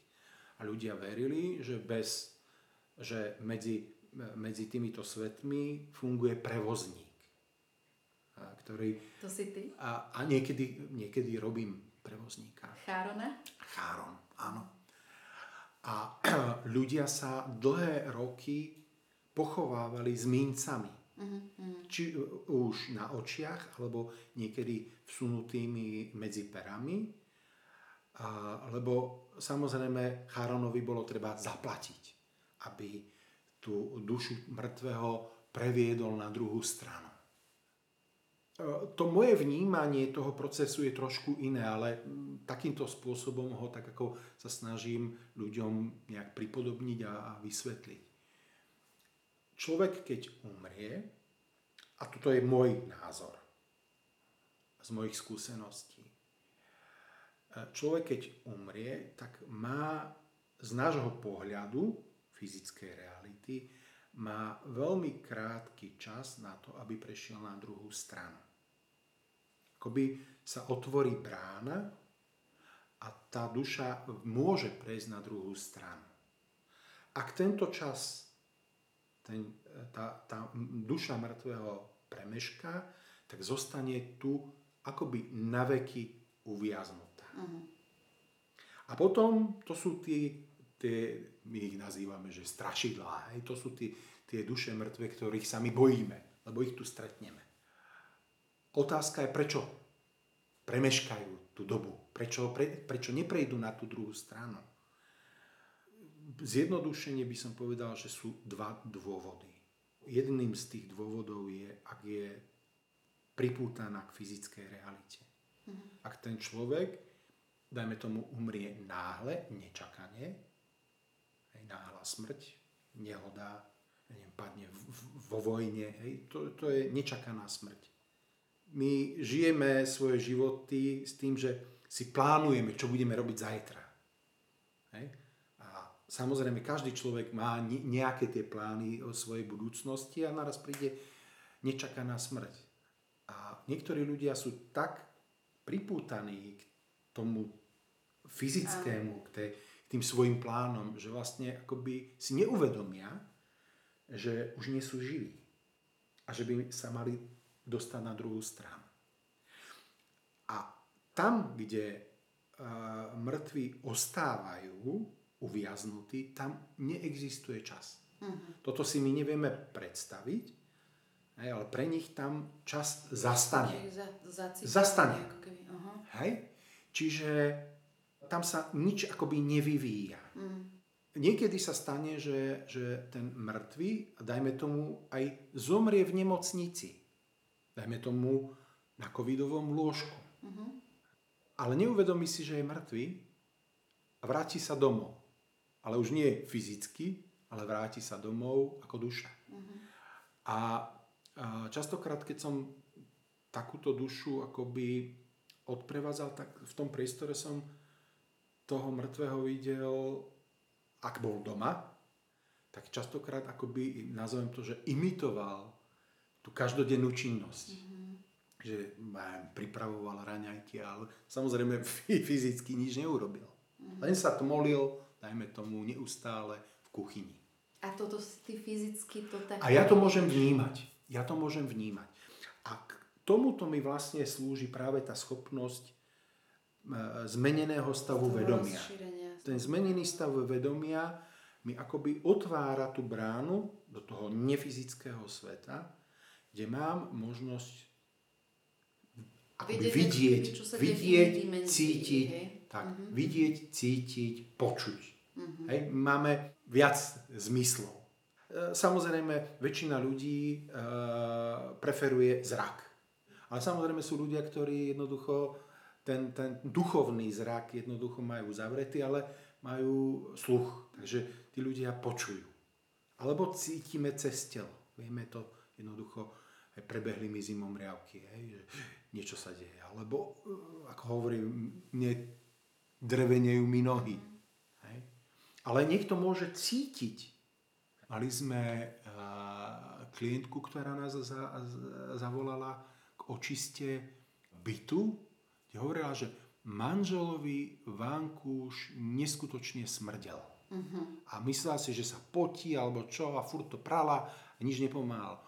A ľudia verili, že, bez, že medzi, medzi týmito svetmi funguje prevozník. A ktorý, to si ty? A, a niekedy, niekedy robím prevozníka. Chárona? Cháron, áno. A ľudia sa dlhé roky pochovávali s mincami Mm-hmm. Či už na očiach, alebo niekedy vsunutými medzi perami. A, lebo samozrejme Cháronovi bolo treba zaplatiť, aby tú dušu mŕtvého previedol na druhú stranu. E, to moje vnímanie toho procesu je trošku iné, ale takýmto spôsobom ho tak ako sa snažím ľuďom nejak pripodobniť a vysvetliť. Človek, keď umrie, a toto je môj názor z mojich skúseností, e, človek, keď umrie, tak má z nášho pohľadu fyzickej reality má veľmi krátky čas na to, aby prešiel na druhú stranu. Akoby sa otvorí brána a tá duša môže prejsť na druhú stranu. Ak tento čas ten, tá, tá duša mŕtvého premešká, tak zostane tu akoby naveky uviaznutá. Uh-huh. A potom to sú tie tie, my ich nazývame, že strašidlá. Hej? To sú tí, tie duše mŕtve, ktorých sa my bojíme, lebo ich tu stretneme. Otázka je, prečo premeškajú tú dobu? Prečo, pre, prečo neprejdú na tú druhú stranu? Zjednodušene by som povedal, že sú dva dôvody. Jedným z tých dôvodov je, ak je pripútaná k fyzickej realite. Mm-hmm. Ak ten človek, dajme tomu, umrie náhle, nečakane, náhla smrť, nehoda, neviem, padne vo vojne. Hej. To, to je nečakaná smrť. My žijeme svoje životy s tým, že si plánujeme, čo budeme robiť zajtra. Hej. A samozrejme, každý človek má nejaké tie plány o svojej budúcnosti a naraz príde nečakaná smrť. A niektorí ľudia sú tak pripútaní k tomu fyzickému, k tej, tým svojim plánom, že vlastne akoby si neuvedomia, že už nie sú živí a že by sa mali dostať na druhú stranu. A tam, kde uh, mŕtvi ostávajú uviaznutí, tam neexistuje čas. Uh-huh. Toto si my nevieme predstaviť, ale pre nich tam čas zastane. Za, zastane. uh-huh. Hej? Čiže tam sa nič akoby nevyvíja. Mm. Niekedy sa stane, že, že ten mŕtvy, dajme tomu, aj zomrie v nemocnici. Dajme tomu na covidovom lôžku. Mm-hmm. Ale neuvedomí si, že je mŕtvy a vráti sa domov. Ale už nie fyzicky, ale vráti sa domov ako duša. Mm-hmm. A, a častokrát, keď som takúto dušu akoby odprevádzal, tak v tom priestore som toho mŕtvého videl, ak bol doma, tak častokrát akoby, nazvem to, že imitoval tú každodennú činnosť. Mm-hmm. Že neviem, pripravoval raňajky, ale samozrejme fyzicky nič neurobil. Mm-hmm. Len sa tmolil, dajme tomu, neustále v kuchyni. A toto ty fyzicky to tak... A ja to môžem vnímať. Ja to môžem vnímať. A k tomuto mi vlastne slúži práve tá schopnosť zmeneného stavu vedomia. Ten zmenený stav vedomia mi akoby otvára tú bránu do toho nefyzického sveta, kde mám možnosť akoby vidieť, vidieť, cítiť, tak, uh-huh. vidieť, cítiť, počuť. Uh-huh. Hej, máme viac zmyslov. E, samozrejme, väčšina ľudí e, preferuje zrak. Ale samozrejme sú ľudia, ktorí jednoducho ten, ten duchovný zrak jednoducho majú zavretý, ale majú sluch. Takže tí ľudia počujú. Alebo cítime cez telo. Vieme to jednoducho, aj prebehli mi zimom riavky, hej, že niečo sa deje. Alebo, eh, ako hovorím, mne drevenejú mi nohy. Hej. Ale niekto môže cítiť. Mali sme uh, klientku, ktorá nás za, za, zavolala k očiste bytu kde hovorila, že manželovi vankúš neskutočne smrdel. Uh-huh. A myslela si, že sa potí alebo čo a furt to prala a nič nepomáhal.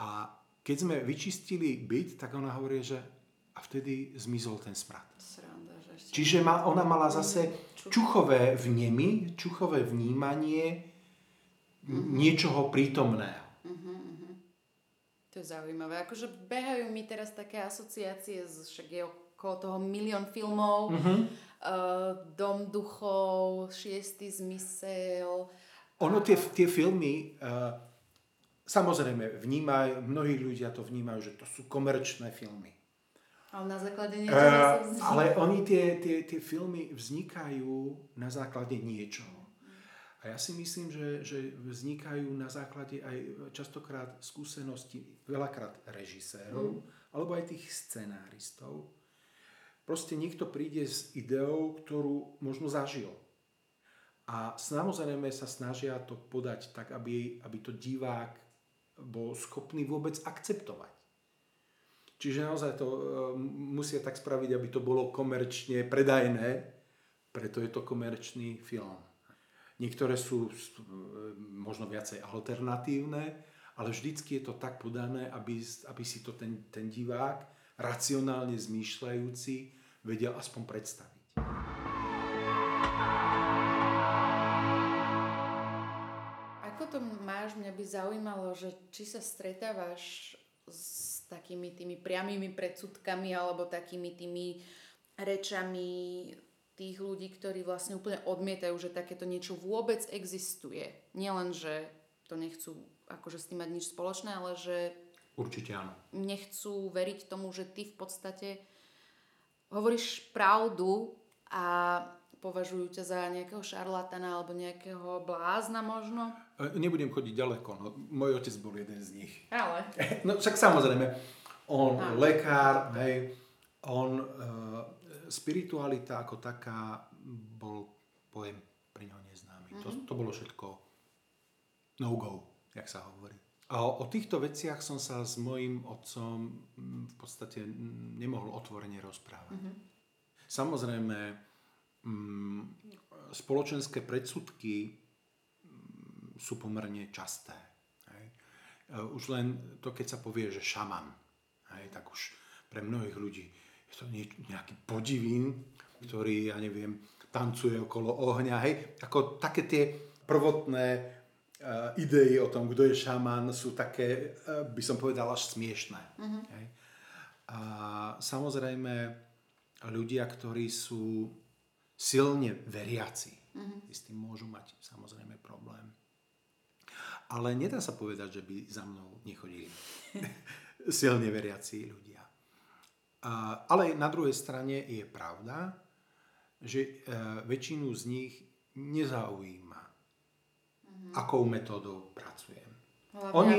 A keď sme vyčistili byt, tak ona hovorí, že a vtedy zmizol ten smrad. Sranda, že. Čiže ma, ona mala zase čuchové vnemy, čuchové vnímanie uh-huh. niečoho prítomného. To je zaujímavé. Akože behajú mi teraz také asociácie, z, však je okolo toho milión filmov, uh-huh. uh, Dom duchov, Šiestý zmysel. Ono tie, tie filmy, uh, samozrejme, vnímajú, mnohí ľudia to vnímajú, že to sú komerčné filmy. Ale na základe niečoho uh, Ale oni tie, tie, tie filmy vznikajú na základe niečoho. A ja si myslím, že, že vznikajú na základe aj častokrát skúsenosti, veľakrát režisérov, mm. alebo aj tých scenáristov. Proste niekto príde s ideou, ktorú možno zažil. A samozrejme sa snažia to podať tak, aby, aby to divák bol schopný vôbec akceptovať. Čiže naozaj to e, musia tak spraviť, aby to bolo komerčne predajné, preto je to komerčný film. Niektoré sú možno viacej alternatívne, ale vždycky je to tak podané, aby, aby si to ten, ten divák, racionálne zmýšľajúci, vedel aspoň predstaviť. Ako to máš? Mňa by zaujímalo, že či sa stretávaš s takými tými priamými predsudkami alebo takými tými rečami tých ľudí, ktorí vlastne úplne odmietajú, že takéto niečo vôbec existuje. Nielen, že to nechcú akože s tým mať nič spoločné, ale že Určite áno. nechcú veriť tomu, že ty v podstate hovoríš pravdu a považujú ťa za nejakého šarlatana alebo nejakého blázna možno? E, nebudem chodiť ďaleko, no môj otec bol jeden z nich. Ale? No však samozrejme, on Áno. lekár, hej, on uh, spiritualita ako taká bol pojem pre ňoho neznámy. Mm-hmm. To, mhm. to bolo všetko no-go, jak sa hovorí. A o, o týchto veciach som sa s mojim otcom mm, v podstate nemohol otvorene rozprávať. Mm-hmm. Samozrejme, mm, spoločenské predsudky mm, sú pomerne časté. Hej. E, už len to, keď sa povie, že šaman, hej, tak už pre mnohých ľudí je to nejaký podivín, ktorý, ja neviem, tancuje okolo ohňa, hej, ako také tie prvotné uh, idei o tom, kto je šaman, sú také, uh, by som povedal, až smiešné. Uh-huh. Hej. A samozrejme, ľudia, ktorí sú silne veriaci, uh-huh. s tým môžu mať samozrejme problém. Ale nedá sa povedať, že by za mnou nechodili silne veriaci ľudia. Ale na druhej strane je pravda, že e, väčšinu z nich nezaujíma, mm-hmm. akou metódou pracujem. Hlavne, oni,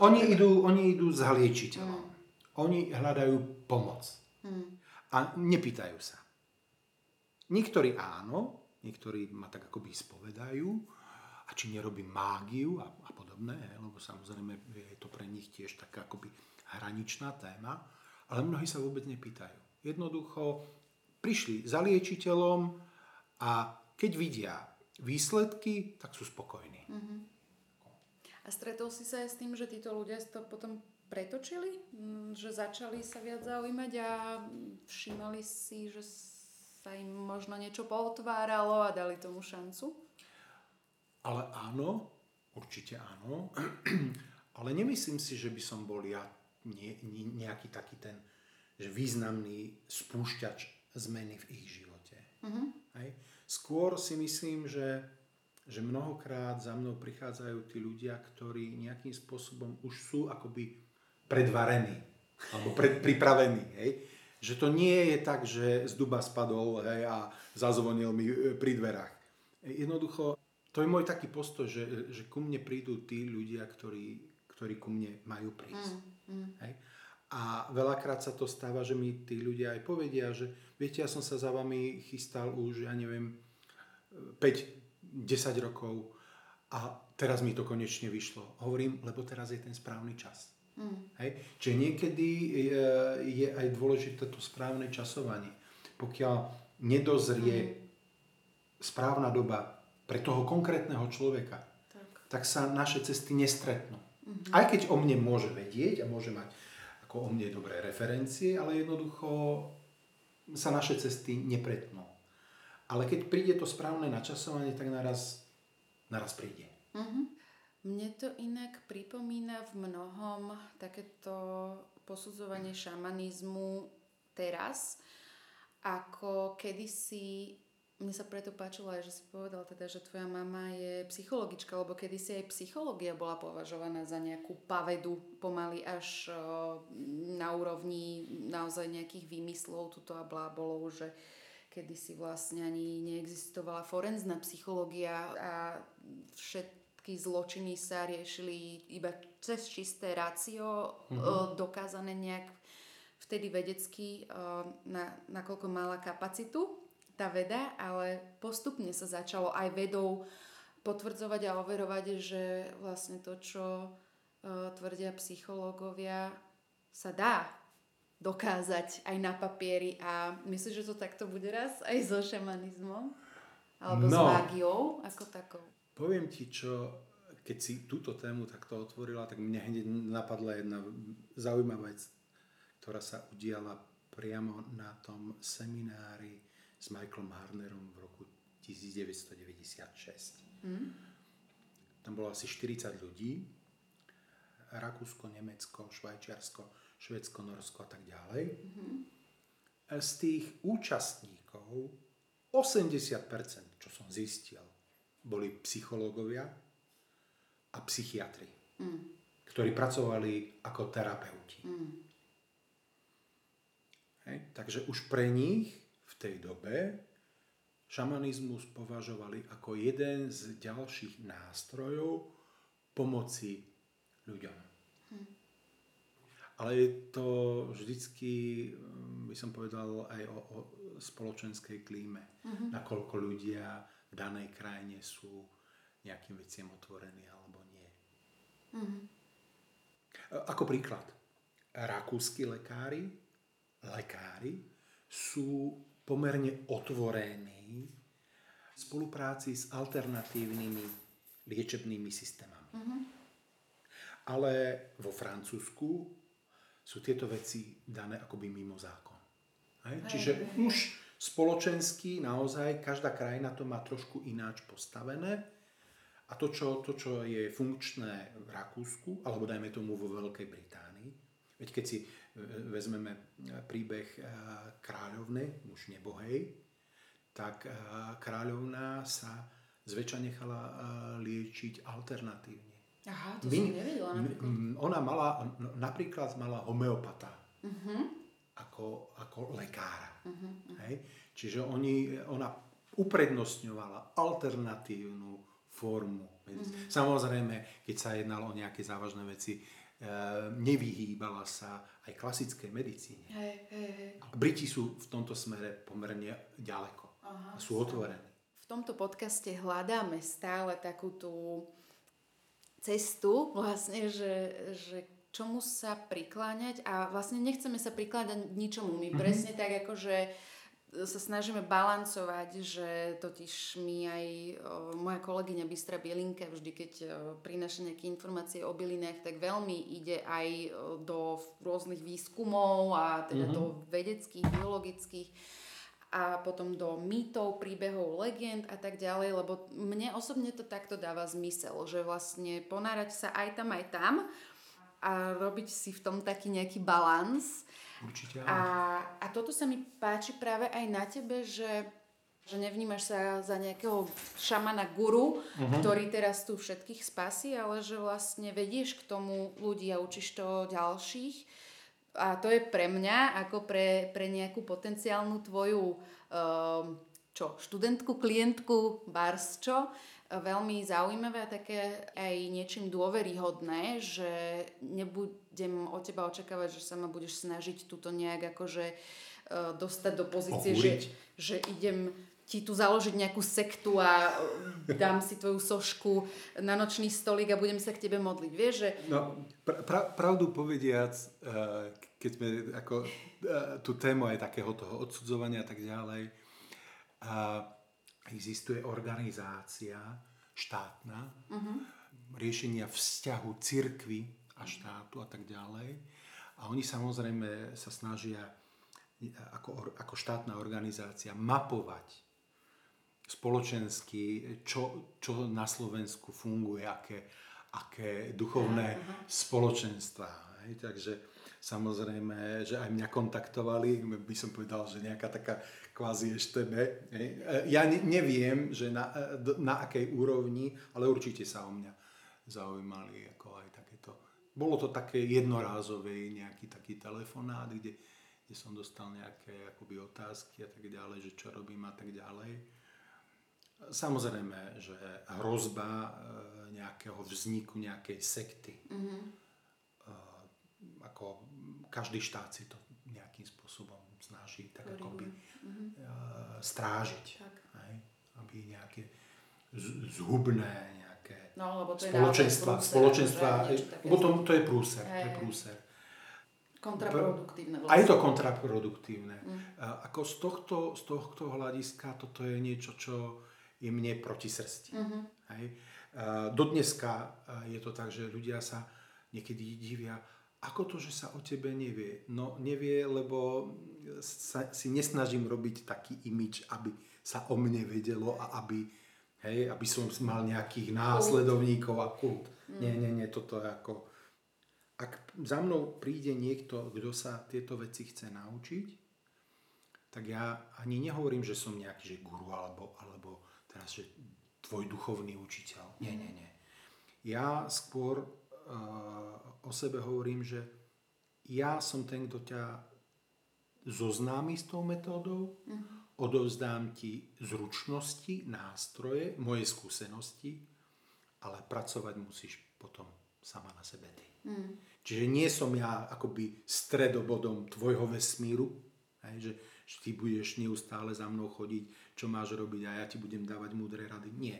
oni, idú, oni idú za liečiteľom. Mm. Oni hľadajú pomoc. Mm. A nepýtajú sa. Niektorí áno, niektorí ma tak akoby spovedajú, a či nerobím mágiu a, a podobné, lebo samozrejme je to pre nich tiež taká akoby hraničná téma. Ale mnohí sa vôbec nepýtajú. Jednoducho prišli za liečiteľom a keď vidia výsledky, tak sú spokojní. Uh-huh. A stretol si sa aj s tým, že títo ľudia to potom pretočili? Mm, že začali sa viac zaujímať a všímali si, že sa im možno niečo pootváralo a dali tomu šancu? Ale áno, určite áno. Ale nemyslím si, že by som bol ja nie, nie, nejaký taký ten že významný spúšťač zmeny v ich živote. Uh-huh. Hej. Skôr si myslím, že, že mnohokrát za mnou prichádzajú tí ľudia, ktorí nejakým spôsobom už sú akoby predvarení alebo pred, pripravení. Hej. Že to nie je tak, že z duba spadol hej, a zazvonil mi e, pri dverách. Jednoducho, to je môj taký postoj, že, že ku mne prídu tí ľudia, ktorí, ktorí ku mne majú prísť. Mm. Mm. Hej? A veľakrát sa to stáva, že mi tí ľudia aj povedia, že viete, ja som sa za vami chystal už, ja neviem, 5-10 rokov a teraz mi to konečne vyšlo. Hovorím, lebo teraz je ten správny čas. Mm. Hej? Čiže niekedy je, je aj dôležité to správne časovanie. Pokiaľ nedozrie mm. správna doba pre toho konkrétneho človeka, tak. tak sa naše cesty nestretnú. Mm-hmm. Aj keď o mne môže vedieť a môže mať ako o mne dobré referencie, ale jednoducho sa naše cesty nepretnú. Ale keď príde to správne načasovanie, tak naraz, naraz príde. Mm-hmm. Mne to inak pripomína v mnohom takéto posudzovanie šamanizmu teraz, ako kedysi mne sa preto páčilo aj, že si povedal teda, že tvoja mama je psychologička, lebo kedysi aj psychológia bola považovaná za nejakú pavedu pomaly až na úrovni naozaj nejakých výmyslov tuto a blábolov, že kedysi vlastne ani neexistovala forenzná psychológia a všetky zločiny sa riešili iba cez čisté rácio, mm-hmm. dokázané nejak vtedy vedecky, na, nakoľko mala kapacitu tá veda, ale postupne sa začalo aj vedou potvrdzovať a overovať, že vlastne to, čo uh, tvrdia psychológovia, sa dá dokázať aj na papieri a myslíš, že to takto bude raz aj so šamanizmom? Alebo no, s mágiou ako takou? Poviem ti, čo keď si túto tému takto otvorila, tak mne hneď napadla jedna zaujímavá vec, ktorá sa udiala priamo na tom seminári s Michaelom Harnerom v roku 1996. Mm. Tam bolo asi 40 ľudí, Rakúsko, Nemecko, Švajčiarsko, Švedsko, Norsko a tak ďalej. Mm-hmm. Z tých účastníkov 80%, čo som zistil, boli psychológovia a psychiatri, mm. ktorí pracovali ako terapeuti. Mm. Hej, takže už pre nich tej dobe šamanizmus považovali ako jeden z ďalších nástrojov pomoci ľuďom. Hm. Ale je to vždycky, hm, by som povedal, aj o, o spoločenskej klíme. Uh-huh. Nakoľko ľudia v danej krajine sú nejakým veciam otvorení alebo nie. Uh-huh. Ako príklad, rakúsky lekári, lekári sú pomerne otvorený v spolupráci s alternatívnymi liečebnými systémami. Mm-hmm. Ale vo Francúzsku sú tieto veci dané akoby mimo zákon. Hej? Čiže už spoločensky naozaj každá krajina to má trošku ináč postavené a to čo, to, čo je funkčné v Rakúsku, alebo dajme tomu vo Veľkej Británii, veď keď si vezmeme eh, príbeh eh, kráľovny, už nebohej, tak eh, kráľovná sa zväčša nechala liečiť alternatívne. Aha, to My, som nevedela napríklad. Ona mala, napríklad mala homeopata uh-huh. ako, ako lekára. Uh-huh. Hej? Čiže oni, ona uprednostňovala alternatívnu formu. Uh-huh. Samozrejme, keď sa jednalo o nejaké závažné veci, nevyhýbala sa aj klasickej medicíne. Hej, hej, hej. Briti sú v tomto smere pomerne ďaleko. Aha, sú otvorení. V tomto podcaste hľadáme stále takú tú cestu, vlastne, že, že čomu sa prikláňať a vlastne nechceme sa prikláňať ničomu. My mm-hmm. presne tak ako, že sa snažíme balancovať, že totiž mi aj o, moja kolegyňa Bystra Bielinka vždy, keď o, prináša nejaké informácie o bylinách, tak veľmi ide aj o, do rôznych výskumov a teda mm-hmm. do vedeckých, biologických a potom do mýtov, príbehov, legend a tak ďalej, lebo mne osobne to takto dáva zmysel, že vlastne ponárať sa aj tam, aj tam a robiť si v tom taký nejaký balans Určite A, a toto sa mi páči práve aj na tebe, že, že nevnímaš sa za nejakého šamana guru, uh-huh. ktorý teraz tu všetkých spasí, ale že vlastne vedieš k tomu ľudí a učíš to ďalších. A to je pre mňa, ako pre, pre nejakú potenciálnu tvoju um, čo, študentku, klientku, bars čo, veľmi zaujímavé a také aj niečím dôveryhodné, že nebudem od teba očakávať, že sa ma budeš snažiť túto nejak akože uh, dostať do pozície, že, že idem ti tu založiť nejakú sektu a e, dám si tvoju sošku na nočný stolík a budem sa k tebe modliť. Vieš, že... No, pra, pravdu povediac, e, keď sme ako tú tému aj takého toho odsudzovania a tak ďalej, existuje organizácia štátna, uh-huh. riešenia vzťahu cirkvy a štátu a tak ďalej. A oni samozrejme sa snažia ako, ako štátna organizácia mapovať spoločensky, čo, čo na Slovensku funguje, aké, aké duchovné uh-huh. spoločenstva. Takže samozrejme, že aj mňa kontaktovali, by som povedal, že nejaká taká kvázi eštebe. Ja neviem, že na, na akej úrovni, ale určite sa o mňa zaujímali ako aj takéto. Bolo to také jednorázové, nejaký taký telefonát, kde, kde som dostal nejaké akoby otázky a tak ďalej, že čo robím a tak ďalej. Samozrejme, že hrozba e, nejakého vzniku nejakej sekty. Mm-hmm. Ako každý štát si to nejakým spôsobom snaží tak akoby mm-hmm. strážiť. Tak. Hej? Aby nejaké zhubné nejaké no, lebo to spoločenstva, prúser, spoločenstva, lebo to, to je prúser, hey. to je prúser. Kontraproduktívne vlastne. A je to kontraproduktívne. Mm. Ako z tohto, z tohto hľadiska toto je niečo, čo je mne proti srsti. Mm-hmm. Hej. Dodneska je to tak, že ľudia sa niekedy divia, ako to, že sa o tebe nevie? No nevie, lebo sa, si nesnažím robiť taký imič, aby sa o mne vedelo a aby, hej, aby som mal nejakých následovníkov a kult. Mm. Nie, nie, nie, toto je ako... Ak za mnou príde niekto, kto sa tieto veci chce naučiť, tak ja ani nehovorím, že som nejaký že guru alebo, alebo teraz, že tvoj duchovný učiteľ. Nie, nie, nie. Ja skôr o sebe hovorím, že ja som ten, kto ťa zoznámi s tou metódou, uh-huh. odovzdám ti zručnosti, nástroje, moje skúsenosti, ale pracovať musíš potom sama na sebe ty. Uh-huh. Čiže nie som ja akoby stredobodom tvojho vesmíru, hej, že, že ty budeš neustále za mnou chodiť čo máš robiť a ja ti budem dávať múdre rady. Nie.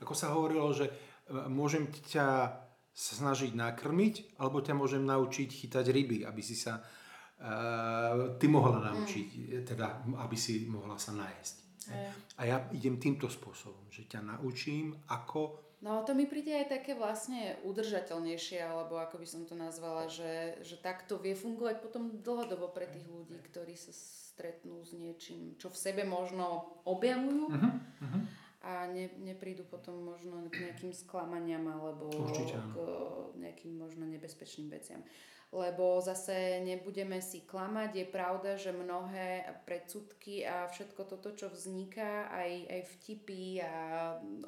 Ako sa hovorilo, že e, môžem ťa sa snažiť nakrmiť, alebo ťa môžem naučiť chytať ryby, aby si sa uh, ty mohla naučiť, mm. teda aby si mohla sa najesť. Mm. A ja idem týmto spôsobom, že ťa naučím, ako... No to mi príde aj také vlastne udržateľnejšie, alebo ako by som to nazvala, že, že takto vie fungovať potom dlhodobo pre tých ľudí, ktorí sa stretnú s niečím, čo v sebe možno objavujú uh-huh, uh-huh. A ne, neprídu potom možno k nejakým sklamaniam alebo Určite, k nejakým možno nebezpečným veciam. Lebo zase nebudeme si klamať, je pravda, že mnohé predsudky a všetko toto, čo vzniká, aj, aj vtipy a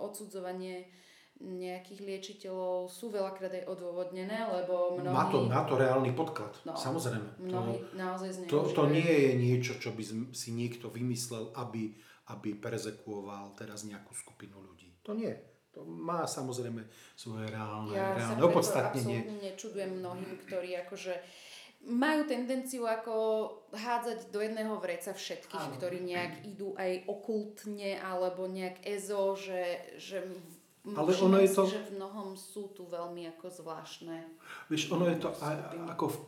odsudzovanie nejakých liečiteľov sú veľakrát aj odôvodnené, lebo mnohí... Má to, má to reálny podklad, no, samozrejme. Mnohí to, naozaj to, to nie je niečo, čo by si niekto vymyslel, aby, aby perzekuoval teraz nejakú skupinu ľudí. To nie. To má samozrejme svoje reálne, ja reálne opodstatnenie. Ja sa nečudujem mnohým, ktorí akože majú tendenciu ako hádzať do jedného vreca všetkých, Áno. ktorí nejak idú aj okultne alebo nejak ezo, že, že ale ono je to... Že v mnohom sú tu veľmi ako zvláštne. Vieš, ono je to aj, ako v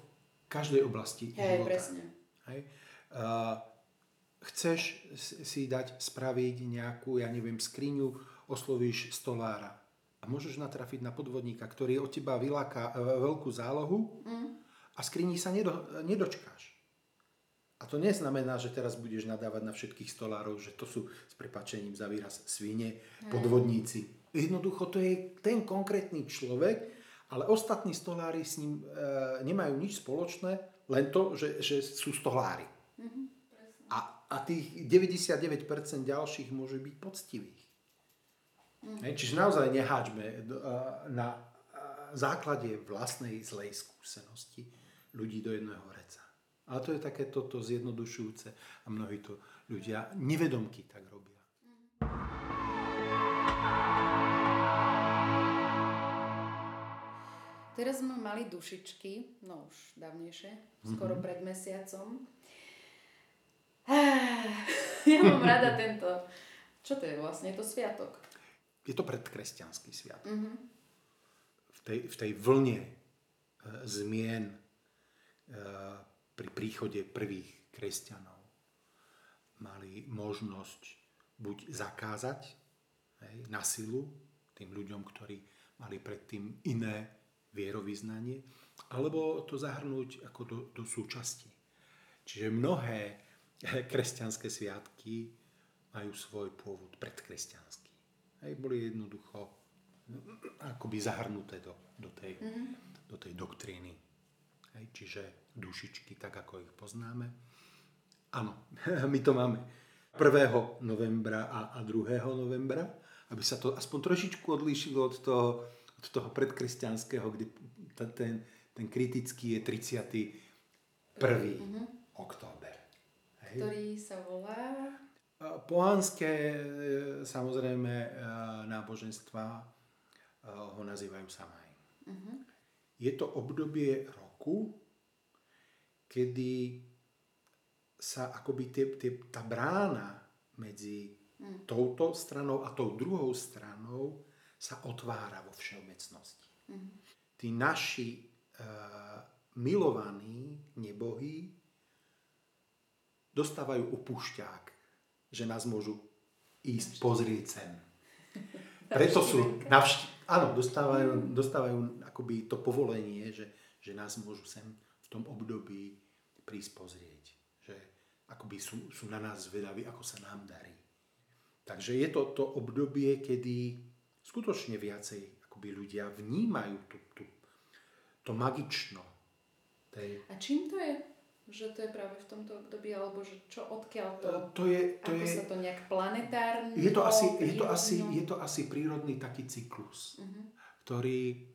každej oblasti Hej, života. presne. Hej. Uh, chceš si dať spraviť nejakú, ja neviem, skriňu, oslovíš stolára a môžeš natrafiť na podvodníka, ktorý od teba vyláka uh, veľkú zálohu mm. a skrini sa nedo, nedočkáš. A to neznamená, že teraz budeš nadávať na všetkých stolárov, že to sú s prepačením za výraz svine, podvodníci. Jednoducho to je ten konkrétny človek, ale ostatní stolári s ním e, nemajú nič spoločné, len to, že, že sú stolári. Mm-hmm, a, tých 99% ďalších môže byť poctivých. Mm-hmm. Čiže naozaj neháčme e, na e, základe vlastnej zlej skúsenosti ľudí do jedného reca. Ale to je také toto zjednodušujúce a mnohí to ľudia nevedomky tak robia. Teraz sme mali dušičky, no už dávnejšie, mm-hmm. skoro pred mesiacom. Ja mám rada tento. Čo to je vlastne? Je to sviatok. Je to predkresťanský sviatok. Mm-hmm. V, tej, v tej vlne e, zmien e, pri príchode prvých kresťanov mali možnosť buď zakázať hej, na silu tým ľuďom, ktorí mali predtým iné vierovýznanie, alebo to zahrnúť ako do, do súčasti. Čiže mnohé kresťanské sviatky majú svoj pôvod predkresťanský. Hej, boli jednoducho akoby zahrnuté do, do, tej, mm-hmm. do tej doktríny. Hej, čiže dušičky, tak ako ich poznáme. Áno, my to máme 1. novembra a, a 2. novembra, aby sa to aspoň trošičku odlíšilo od toho, od toho predkresťanského, kde ten, ten kritický je 31. Mm-hmm. október. Hej. Ktorý sa volá... Pohanské, e, samozrejme, e, náboženstva e, ho nazývajú samaj. Uh-huh. Je to obdobie roku, kedy sa akoby tie, tie, tá brána medzi mm. touto stranou a tou druhou stranou sa otvára vo všeobecnosti. Mm. Tí naši uh, milovaní nebohí dostávajú opušťák, že nás môžu ísť pozrieť sem. Preto sú navšti- áno, dostávajú, dostávajú akoby to povolenie, že, že nás môžu sem v tom období prísť pozrieť akoby sú, sú na nás zvedaví, ako sa nám darí. Takže je to to obdobie, kedy skutočne viacej akoby ľudia vnímajú tú, tú, to magično. Tej... A čím to je? Že to je práve v tomto období, alebo že čo, odkiaľ to? E, to je, to ako je, sa to nejak planetárne? Je to asi, je to asi, je to asi prírodný taký cyklus, uh-huh. ktorý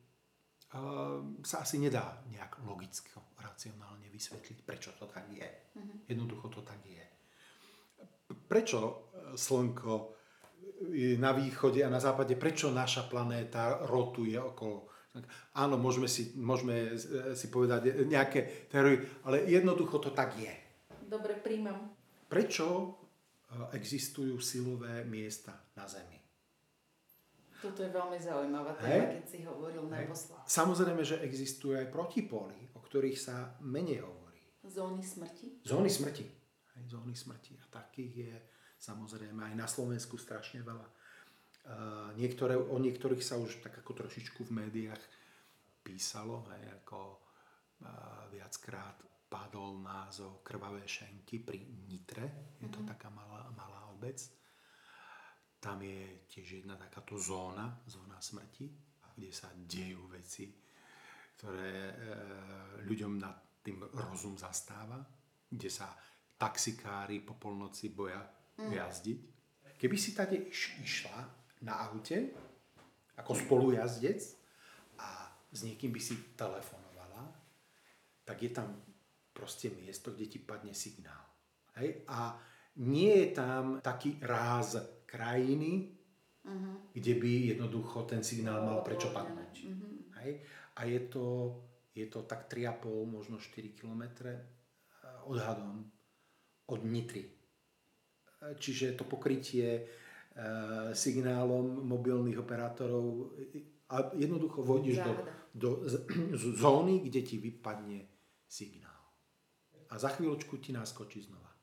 uh, sa asi nedá nejak logicko, racionálne vysvetliť, prečo to tak je. Uh-huh. Jednoducho to tak je. Prečo e, Slnko je na východe a na západe, prečo naša planéta rotuje okolo Áno, môžeme si, môžeme e, si povedať nejaké teórie, ale jednoducho to tak je. Dobre, príjmam. Prečo e, existujú silové miesta na Zemi? Toto je veľmi zaujímavá téma, keď si hovoril naposled. Samozrejme, že existujú aj protipóly, o ktorých sa menej hovorí. Zóny smrti? Zóny smrti. Hej, zóny smrti. A takých je samozrejme aj na Slovensku strašne veľa. Uh, niektoré, o niektorých sa už tak ako trošičku v médiách písalo, hej, ako uh, viackrát padol názov Krvavé šenky pri Nitre. Je to mm-hmm. taká malá, malá obec. Tam je tiež jedna takáto zóna, zóna smrti, kde sa dejú veci, ktoré e, ľuďom na tým rozum zastáva, kde sa taxikári po polnoci boja mm. jazdiť. Keby si tady iš, išla na aute ako spolujazdec a s niekým by si telefonovala, tak je tam proste miesto, kde ti padne signál. Hej? A nie je tam taký ráz krajiny, uh-huh. kde by jednoducho ten signál mal prečo padnúť. Uh-huh. Hej? A je to je to tak 3,5, možno 4 km eh, odhadom od Nitry. Eh, čiže to pokrytie e, signálom mobilných operátorov a jednoducho vodíš do, do zóny, kde ti vypadne signál. A za chvíľočku ti naskočí znova.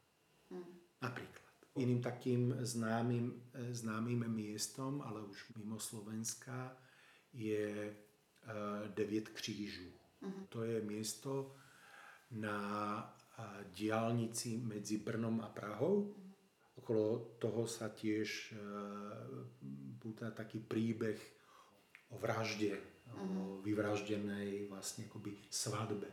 Hmm. Napríklad. Iným takým známym, známym miestom, ale už mimo Slovenska, je e, Devět křížů. Uh-huh. To je miesto na diálnici medzi Brnom a Prahou. Okolo toho sa tiež uh, taký príbeh o vražde, uh-huh. o vyvraždenej vlastne akoby svadbe.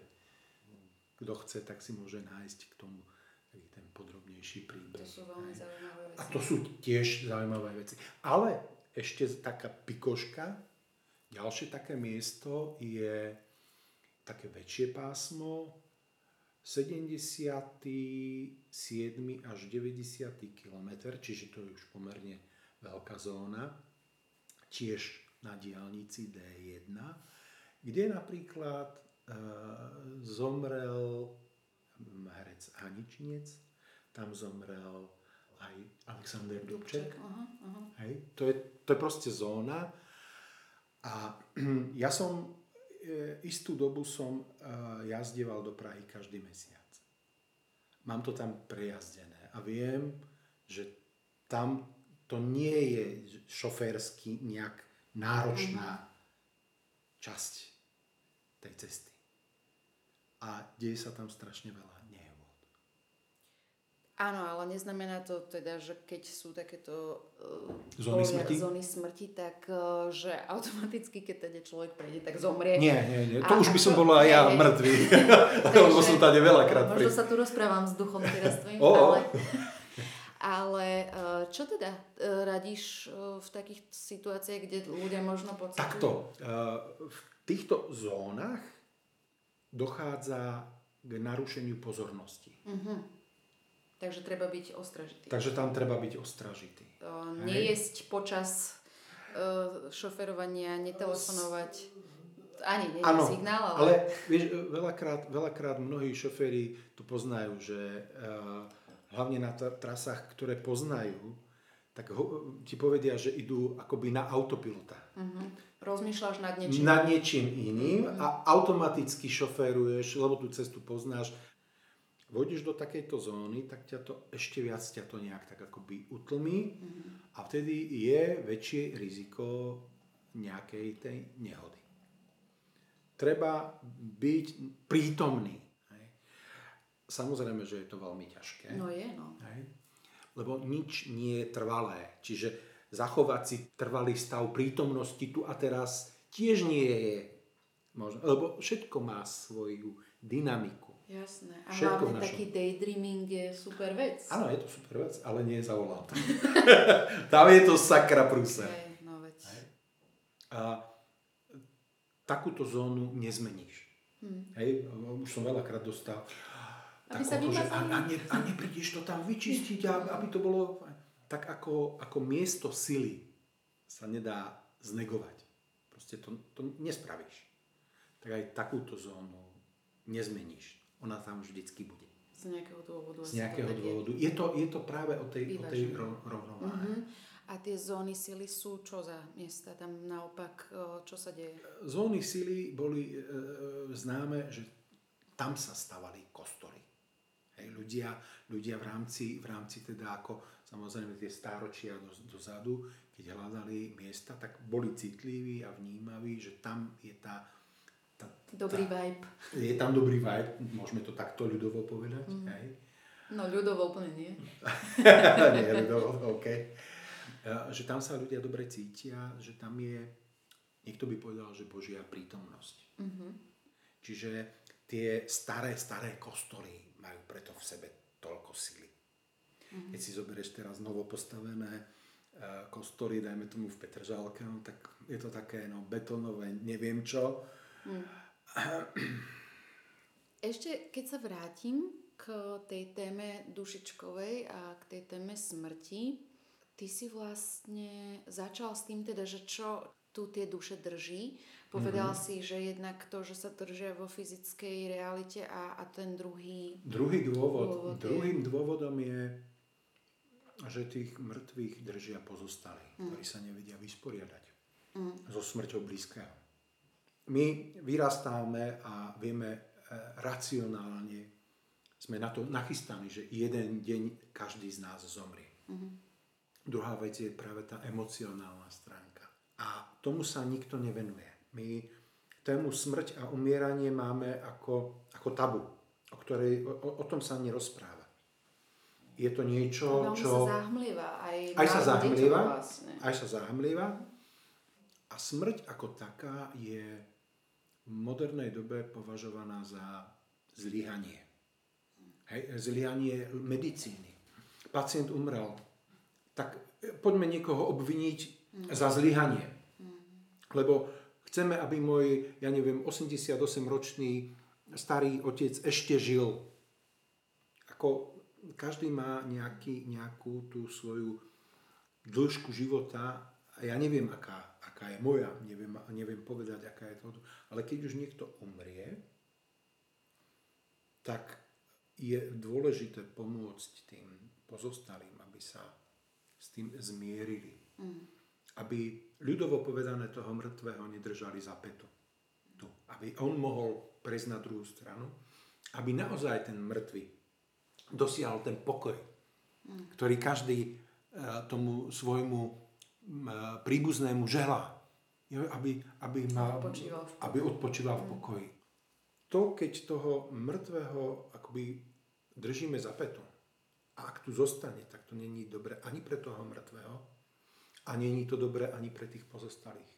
Kto chce, tak si môže nájsť k tomu taký ten podrobnejší príbeh. To sú veľmi zaujímavé veci. A to sú tiež zaujímavé veci. Ale ešte taká pikoška, ďalšie také miesto je také väčšie pásmo, 77. až 90. km, čiže to je už pomerne veľká zóna, tiež na diálnici D1, kde napríklad e, zomrel herec Haničinec, tam zomrel aj Alexander Dobček. Uh-huh, uh-huh. Hej, to, je, to je proste zóna. A ja som istú dobu som e, jazdieval do Prahy každý mesiac. Mám to tam prejazdené a viem, že tam to nie je šoférsky nejak náročná časť tej cesty. A deje sa tam strašne veľa nehôd. Áno, ale neznamená to teda, že keď sú takéto uh, Zóny polia- smrti? zóny smrti, tak uh, že automaticky, keď teda človek prejde, tak zomrie. Nie, nie, nie. To A už by som bola aj ja mŕtvý. Lebo som tady veľakrát pri... Možno sa tu rozprávam s duchom teraz tvojim, O, o. ale, ale uh, čo teda radíš v takých situáciách, kde ľudia možno pocitujú? Takto. V týchto zónach dochádza k narušeniu pozornosti. Mhm. Takže treba byť ostražitý. Takže tam treba byť ostražitý. Hej. nejesť počas uh, šoferovania, netelefonovať, ani nie signál, ale... ale vieš, veľakrát, veľakrát mnohí šoféry to poznajú, že uh, hlavne na tra- trasách, ktoré poznajú, tak ho, ti povedia, že idú akoby na autopilota. Mhm. Rozmýšľaš nad niečím. nad niečím iným a automaticky šoféruješ, lebo tú cestu poznáš. Vôjdeš do takejto zóny, tak ťa to ešte viac ťa to nejak tak akoby utlmí a vtedy je väčšie riziko nejakej tej nehody. Treba byť prítomný. hej. Samozrejme, že je to veľmi ťažké. No je, no. Hej. Lebo nič nie je trvalé. Čiže zachovať si trvalý stav prítomnosti tu a teraz tiež nie je možné. Lebo všetko má svoju dynamiku. Jasné. A Všetko hlavne taký daydreaming je super vec. Áno, je to super vec, ale nie je za volantom. Tam je to sakra prúser. Hej, no veď. A takúto zónu nezmeníš. Hej, už som veľakrát dostal. Aby sa takúto, že a, a, ne, a neprídeš to tam vyčistiť, a- aby to bolo... Tak ako, ako miesto sily sa nedá znegovať. Proste to, to nespravíš. Tak aj takúto zónu nezmeníš. Ona tam vždycky bude. Z nejakého dôvodu. Z to nejakého je. dôvodu. Je to, je to práve o tej, o tej rovnováhe. Mhm. A tie zóny sily sú čo za miesta? Tam naopak, o, čo sa deje? Zóny sily boli e, známe, že tam sa stavali kostoly. Hej, ľudia, ľudia v rámci, v rámci teda ako samozrejme tie stáročia do, dozadu, keď hľadali miesta, tak boli citliví a vnímaví, že tam je tá, tá, Dobrý tá vibe. je tam dobrý vibe, môžeme to takto ľudovo povedať. Mhm. Hej. No ľudovo úplne nie. Nie, ľudovo, OK. A, Že tam sa ľudia dobre cítia, že tam je, niekto by povedal, že Božia prítomnosť. Mhm. Čiže tie staré, staré kostoly majú preto v sebe toľko sily. Mhm. Keď si zoberieš teraz novo postavené eh, kostoly, dajme tomu v Petržálke, no, tak je to také no, betonové, neviem čo. Ešte keď sa vrátim k tej téme dušičkovej a k tej téme smrti, ty si vlastne začal s tým teda, že čo tu tie duše drží. Povedal Mhm. si, že jednak to, že sa držia vo fyzickej realite a, a ten druhý... Druhý dôvod, Dôvod je- druhým dôvodom je, že tých mŕtvych držia pozostali, ktorí sa nevedia vysporiadať so smrťou blízkeho. My vyrastáme a vieme e, racionálne, sme na to nachystaní, že jeden deň každý z nás zomrie. Druhá vec je práve tá emocionálna stránka. A tomu sa nikto nevenuje. My tému smrť a umieranie máme ako, ako tabu, o, ktorej, o, o tom sa nerozpráva. Je to niečo, Veľmi čo... sa zahmlieva. Aj, Aj sa zahmlieva, Vlastne. aj sa zahmlieva. A smrť ako taká je modernej dobe považovaná za zlyhanie. Zlyhanie medicíny. Pacient umrel, tak poďme niekoho obviniť za zlyhanie. Lebo chceme, aby môj, ja neviem, 88-ročný starý otec ešte žil. Ako každý má nejaký, nejakú tú svoju dĺžku života a ja neviem, aká, aká je moja, neviem, neviem povedať, aká je to. Ale keď už niekto umrie, tak je dôležité pomôcť tým pozostalým, aby sa s tým zmierili. Aby ľudovo povedané toho mŕtvého nedržali za petu. Tu. Aby on mohol prejsť na druhú stranu. Aby naozaj ten mŕtvy dosiahol ten pokoj, ktorý každý e, tomu svojmu príbuznému želá. Jo, Aby, aby, mal, Odpočíval v pokoji. aby odpočíval v pokoji. To, keď toho mŕtvého akoby držíme za petu A ak tu zostane, tak to není dobre ani pre toho mŕtvého a není to dobre ani pre tých pozostalých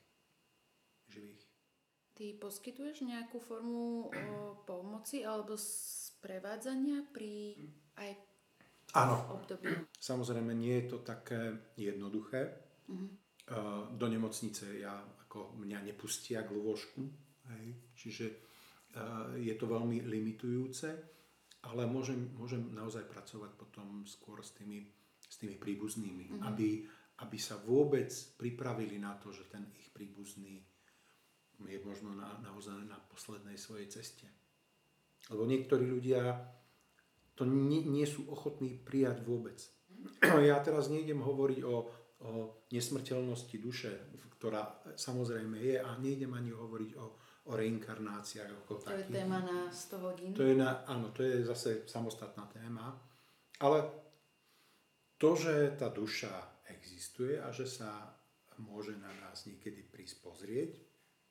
živých. Ty poskytuješ nejakú formu o, pomoci alebo sprevádzania pri aj Áno. období? Samozrejme, nie je to také jednoduché. Uh, do nemocnice ja, ako mňa nepustia k lôžku, hej. čiže uh, je to veľmi limitujúce, ale môžem, môžem naozaj pracovať potom skôr s tými, s tými príbuznými, aby, aby sa vôbec pripravili na to, že ten ich príbuzný je možno na, naozaj na poslednej svojej ceste. Lebo niektorí ľudia to nie, nie sú ochotní prijať vôbec. Ja teraz nejdem hovoriť o, o nesmrteľnosti duše, ktorá samozrejme je, a nejdem ani hovoriť o, o reinkarnáciách ako To je takých. téma na 100 hodín. To je na, áno, to je zase samostatná téma. Ale to, že tá duša existuje a že sa môže na nás niekedy prísť pozrieť,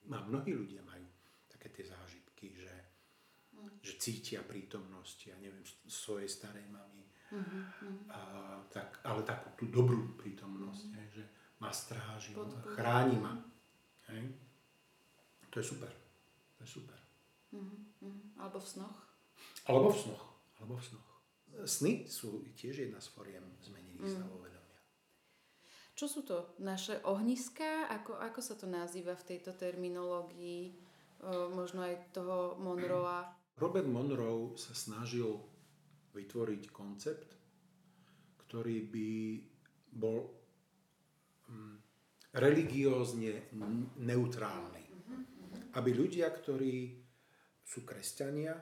a mnohí ľudia majú také tie zážitky, že, že cítia prítomnosť, ja neviem, svojej starej mamy, a, tak, ale takú tú dobrú prítomnosť, hej, že ma stráži, Podporu. chráni ma. Hej. To je super. To je super. Mhm. Alebo v snoch. Alebo v snoch. Alebo v snoch. Sny sú tiež jedna z foriem zmenených stavov vedomia. Čo sú to naše ohniská? Ako, ako sa to nazýva v tejto terminológii? O, možno aj toho Monroa. Robert Monroe sa snažil vytvoriť koncept, ktorý by bol mm, religiózne neutrálny. Aby ľudia, ktorí sú kresťania,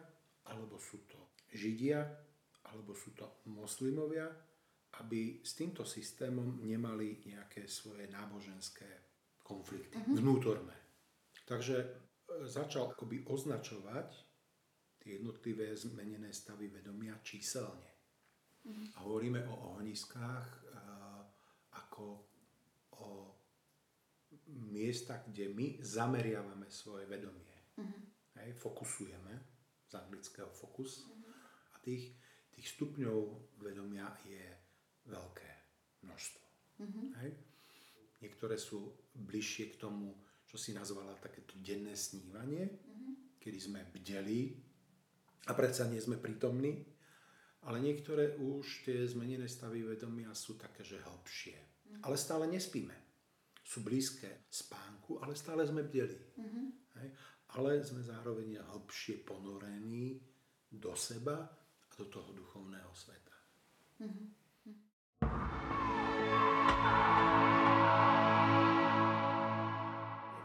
alebo sú to židia, alebo sú to moslimovia, aby s týmto systémom nemali nejaké svoje náboženské konflikty, vnútorné. Takže e, začal akoby označovať jednotlivé zmenené stavy vedomia číselne. A hovoríme o ohniskách e, ako o miestach, kde my zameriavame svoje vedomie. Hej, fokusujeme, z anglického fokus. A tých, tých stupňov vedomia je veľké množstvo. Hej. Niektoré sú bližšie k tomu, čo si nazvala takéto denné snívanie, kedy sme bdeli a predsa nie sme prítomní, ale niektoré už tie zmenené stavy vedomia sú také, že hlbšie. Ale stále nespíme. Sú blízke spánku, ale stále sme bdeli. Hej? Ale sme zároveň hlbšie ponorení do seba a do toho duchovného sveta.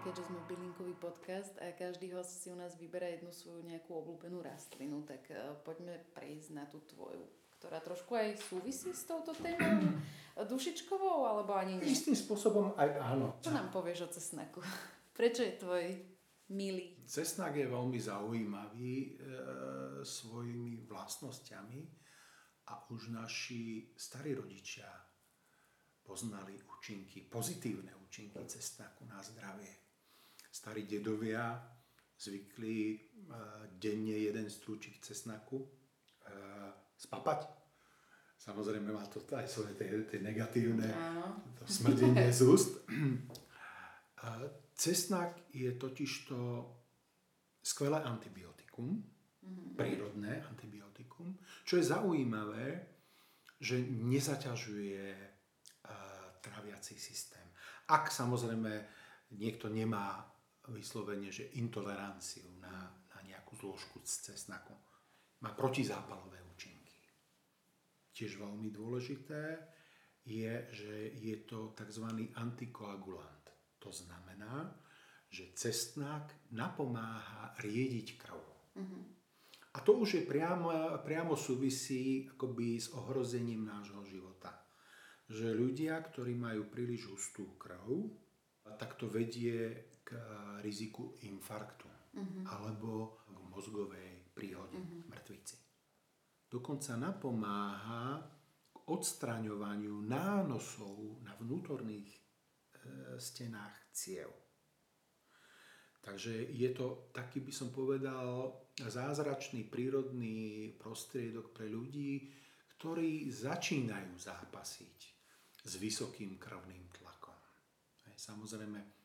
Keďže sme bylinkový podcast a každý host si u nás vyberá jednu svoju nejakú obľúbenú rastlinu, tak uh, poďme prejsť na tú tvoju, ktorá trošku aj súvisí s touto témou dušičkovou, alebo ani nie. Istým spôsobom aj áno. Čo nám povieš o cesnaku? Prečo je tvoj milý? Cesnak je veľmi zaujímavý e, svojimi vlastnosťami a už naši starí rodičia poznali účinky, pozitívne účinky cesnaku na zdravie. Starí dedovia zvykli e, denne jeden strúčik cesnaku e, spapať. Samozrejme má to aj svoje tie, tie negatívne to smrdenie z úst. A Cesnak je totižto skvelé antibiotikum, prírodné antibiotikum, čo je zaujímavé, že nezaťažuje a, traviaci systém. Ak samozrejme niekto nemá vyslovene, že intoleranciu na, na nejakú zložku z cesnaku, má protizápalové účinky. Tiež veľmi dôležité je, že je to tzv. antikoagulant. To znamená, že cestnák napomáha riediť krv. A to už je priamo, priamo súvisí akoby s ohrozením nášho života. Že ľudia, ktorí majú príliš hustú krv, tak to vedie riziku infarktu alebo k mozgovej príhode, mŕtvici. Dokonca napomáha k odstraňovaniu nánosov na vnútorných e, stenách ciev. Takže je to taký, by som povedal, zázračný prírodný prostriedok pre ľudí, ktorí začínajú zápasiť s vysokým krvným tlakom. Samozrejme,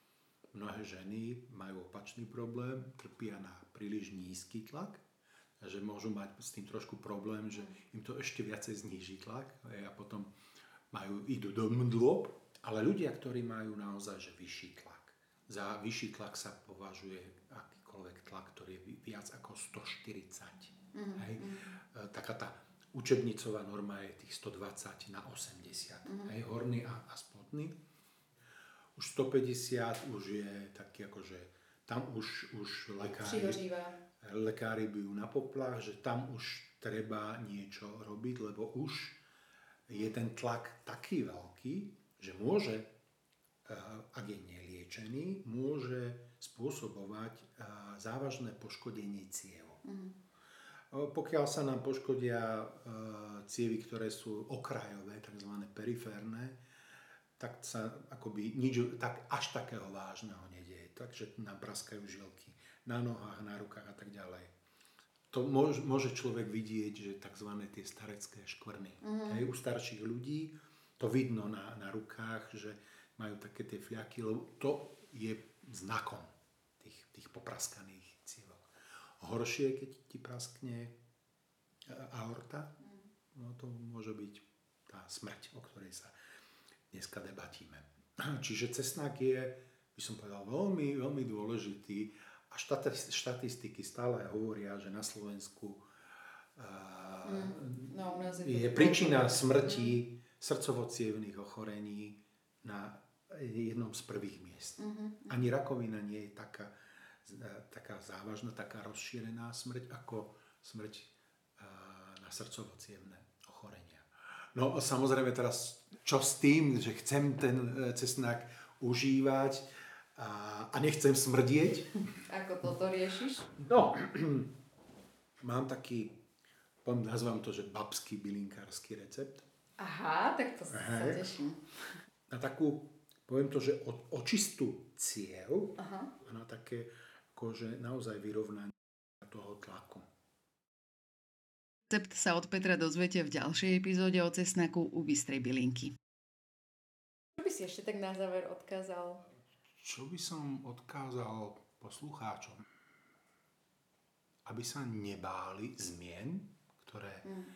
mnohé ženy majú opačný problém, trpia na príliš nízky tlak, že môžu mať s tým trošku problém, že im to ešte viacej zníži tlak a potom majú, idú do mdlôb, ale ľudia, ktorí majú naozaj že vyšší tlak, za vyšší tlak sa považuje akýkoľvek tlak, ktorý je viac ako 140. Mm-hmm. Hej? E, taká tá učebnicová norma je tých 120 na 80. Mm-hmm. Hej? Horný a, a spodný. Už 150 už je taký akože tam už, už lekári, lekári bijú na poplach, že tam už treba niečo robiť, lebo už je ten tlak taký veľký, že môže, eh, ak je neliečený, môže spôsobovať eh, závažné poškodenie ciev. Mm. Pokiaľ sa nám poškodia cievy, ktoré sú okrajové, tzv. periférne, tak sa akoby nič tak, až takého vážneho nedieje. Takže nám praskajú žilky na nohách, na rukách a tak ďalej. To môže, môže človek vidieť, že tzv. tie starecké škvrny. Mm. Hej, u starších ľudí to vidno na, na rukách, že majú také tie fľaky, lebo to je znakom tých, tých popraskaných cívok. Horšie, keď ti praskne e, aorta, mm. no to môže byť tá smrť, o ktorej sa dneska debatíme. Čiže cesnak je, by som povedal, veľmi, veľmi dôležitý a štatistiky stále hovoria, že na Slovensku mm, no, je, príčina smrti mm. srdcovo ochorení na jednom z prvých miest. Mm-hmm. Ani rakovina nie je taká, taká závažná, taká rozšírená smrť ako smrť na srdcovo ochorenia. No samozrejme teraz čo s tým, že chcem ten e, cesnak užívať a, a nechcem smrdieť. Ako toto riešiš? No, mám taký, poviem, nazvám to, že babský bylinkársky recept. Aha, tak to sa teším. Na takú, poviem to, že od očistú ciev Aha. a na také akože naozaj vyrovnanie toho tlaku. Recept sa od Petra dozviete v ďalšej epizóde o cesnaku u bystrej bylinky. Čo by si ešte tak na záver odkázal? Čo by som odkázal poslucháčom? Aby sa nebáli zmien, ktoré mm.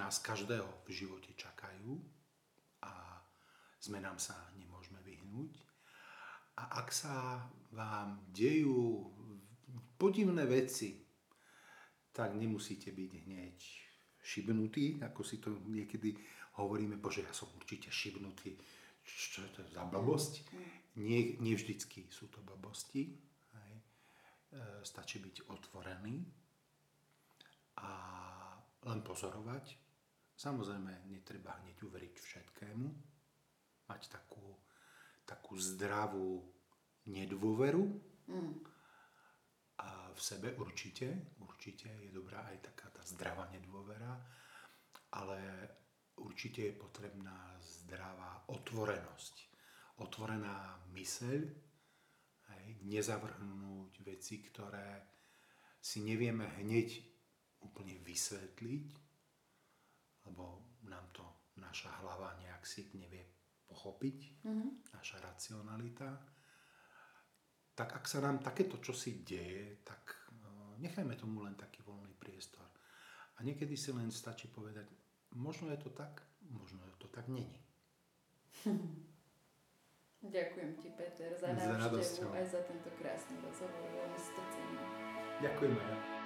nás každého v živote čakajú a zmenám sa nemôžeme vyhnúť. A ak sa vám dejú podivné veci, tak nemusíte byť hneď šibnutí, ako si to niekedy hovoríme, bože, ja som určite šibnutý, čo je to za blbosť? Nie, nie vždycky sú to blbosti, hej. E, stačí byť otvorený a len pozorovať. Samozrejme, netreba hneď uveriť všetkému, mať takú, takú zdravú nedôveru, mm a v sebe určite, určite je dobrá aj taká tá zdravá nedôvera, ale určite je potrebná zdravá otvorenosť. Otvorená myseľ, aj, nezavrhnúť veci, ktoré si nevieme hneď úplne vysvetliť, lebo nám to naša hlava nejak si nevie pochopiť, mm-hmm. naša racionalita tak ak sa nám takéto čosi deje, tak no, nechajme tomu len taký voľný priestor. A niekedy si len stačí povedať, možno je to tak, možno to tak není. Ďakujem ti, Peter, za návštevu aj za tento krásny rozhovor. Veľmi to Ďakujem aj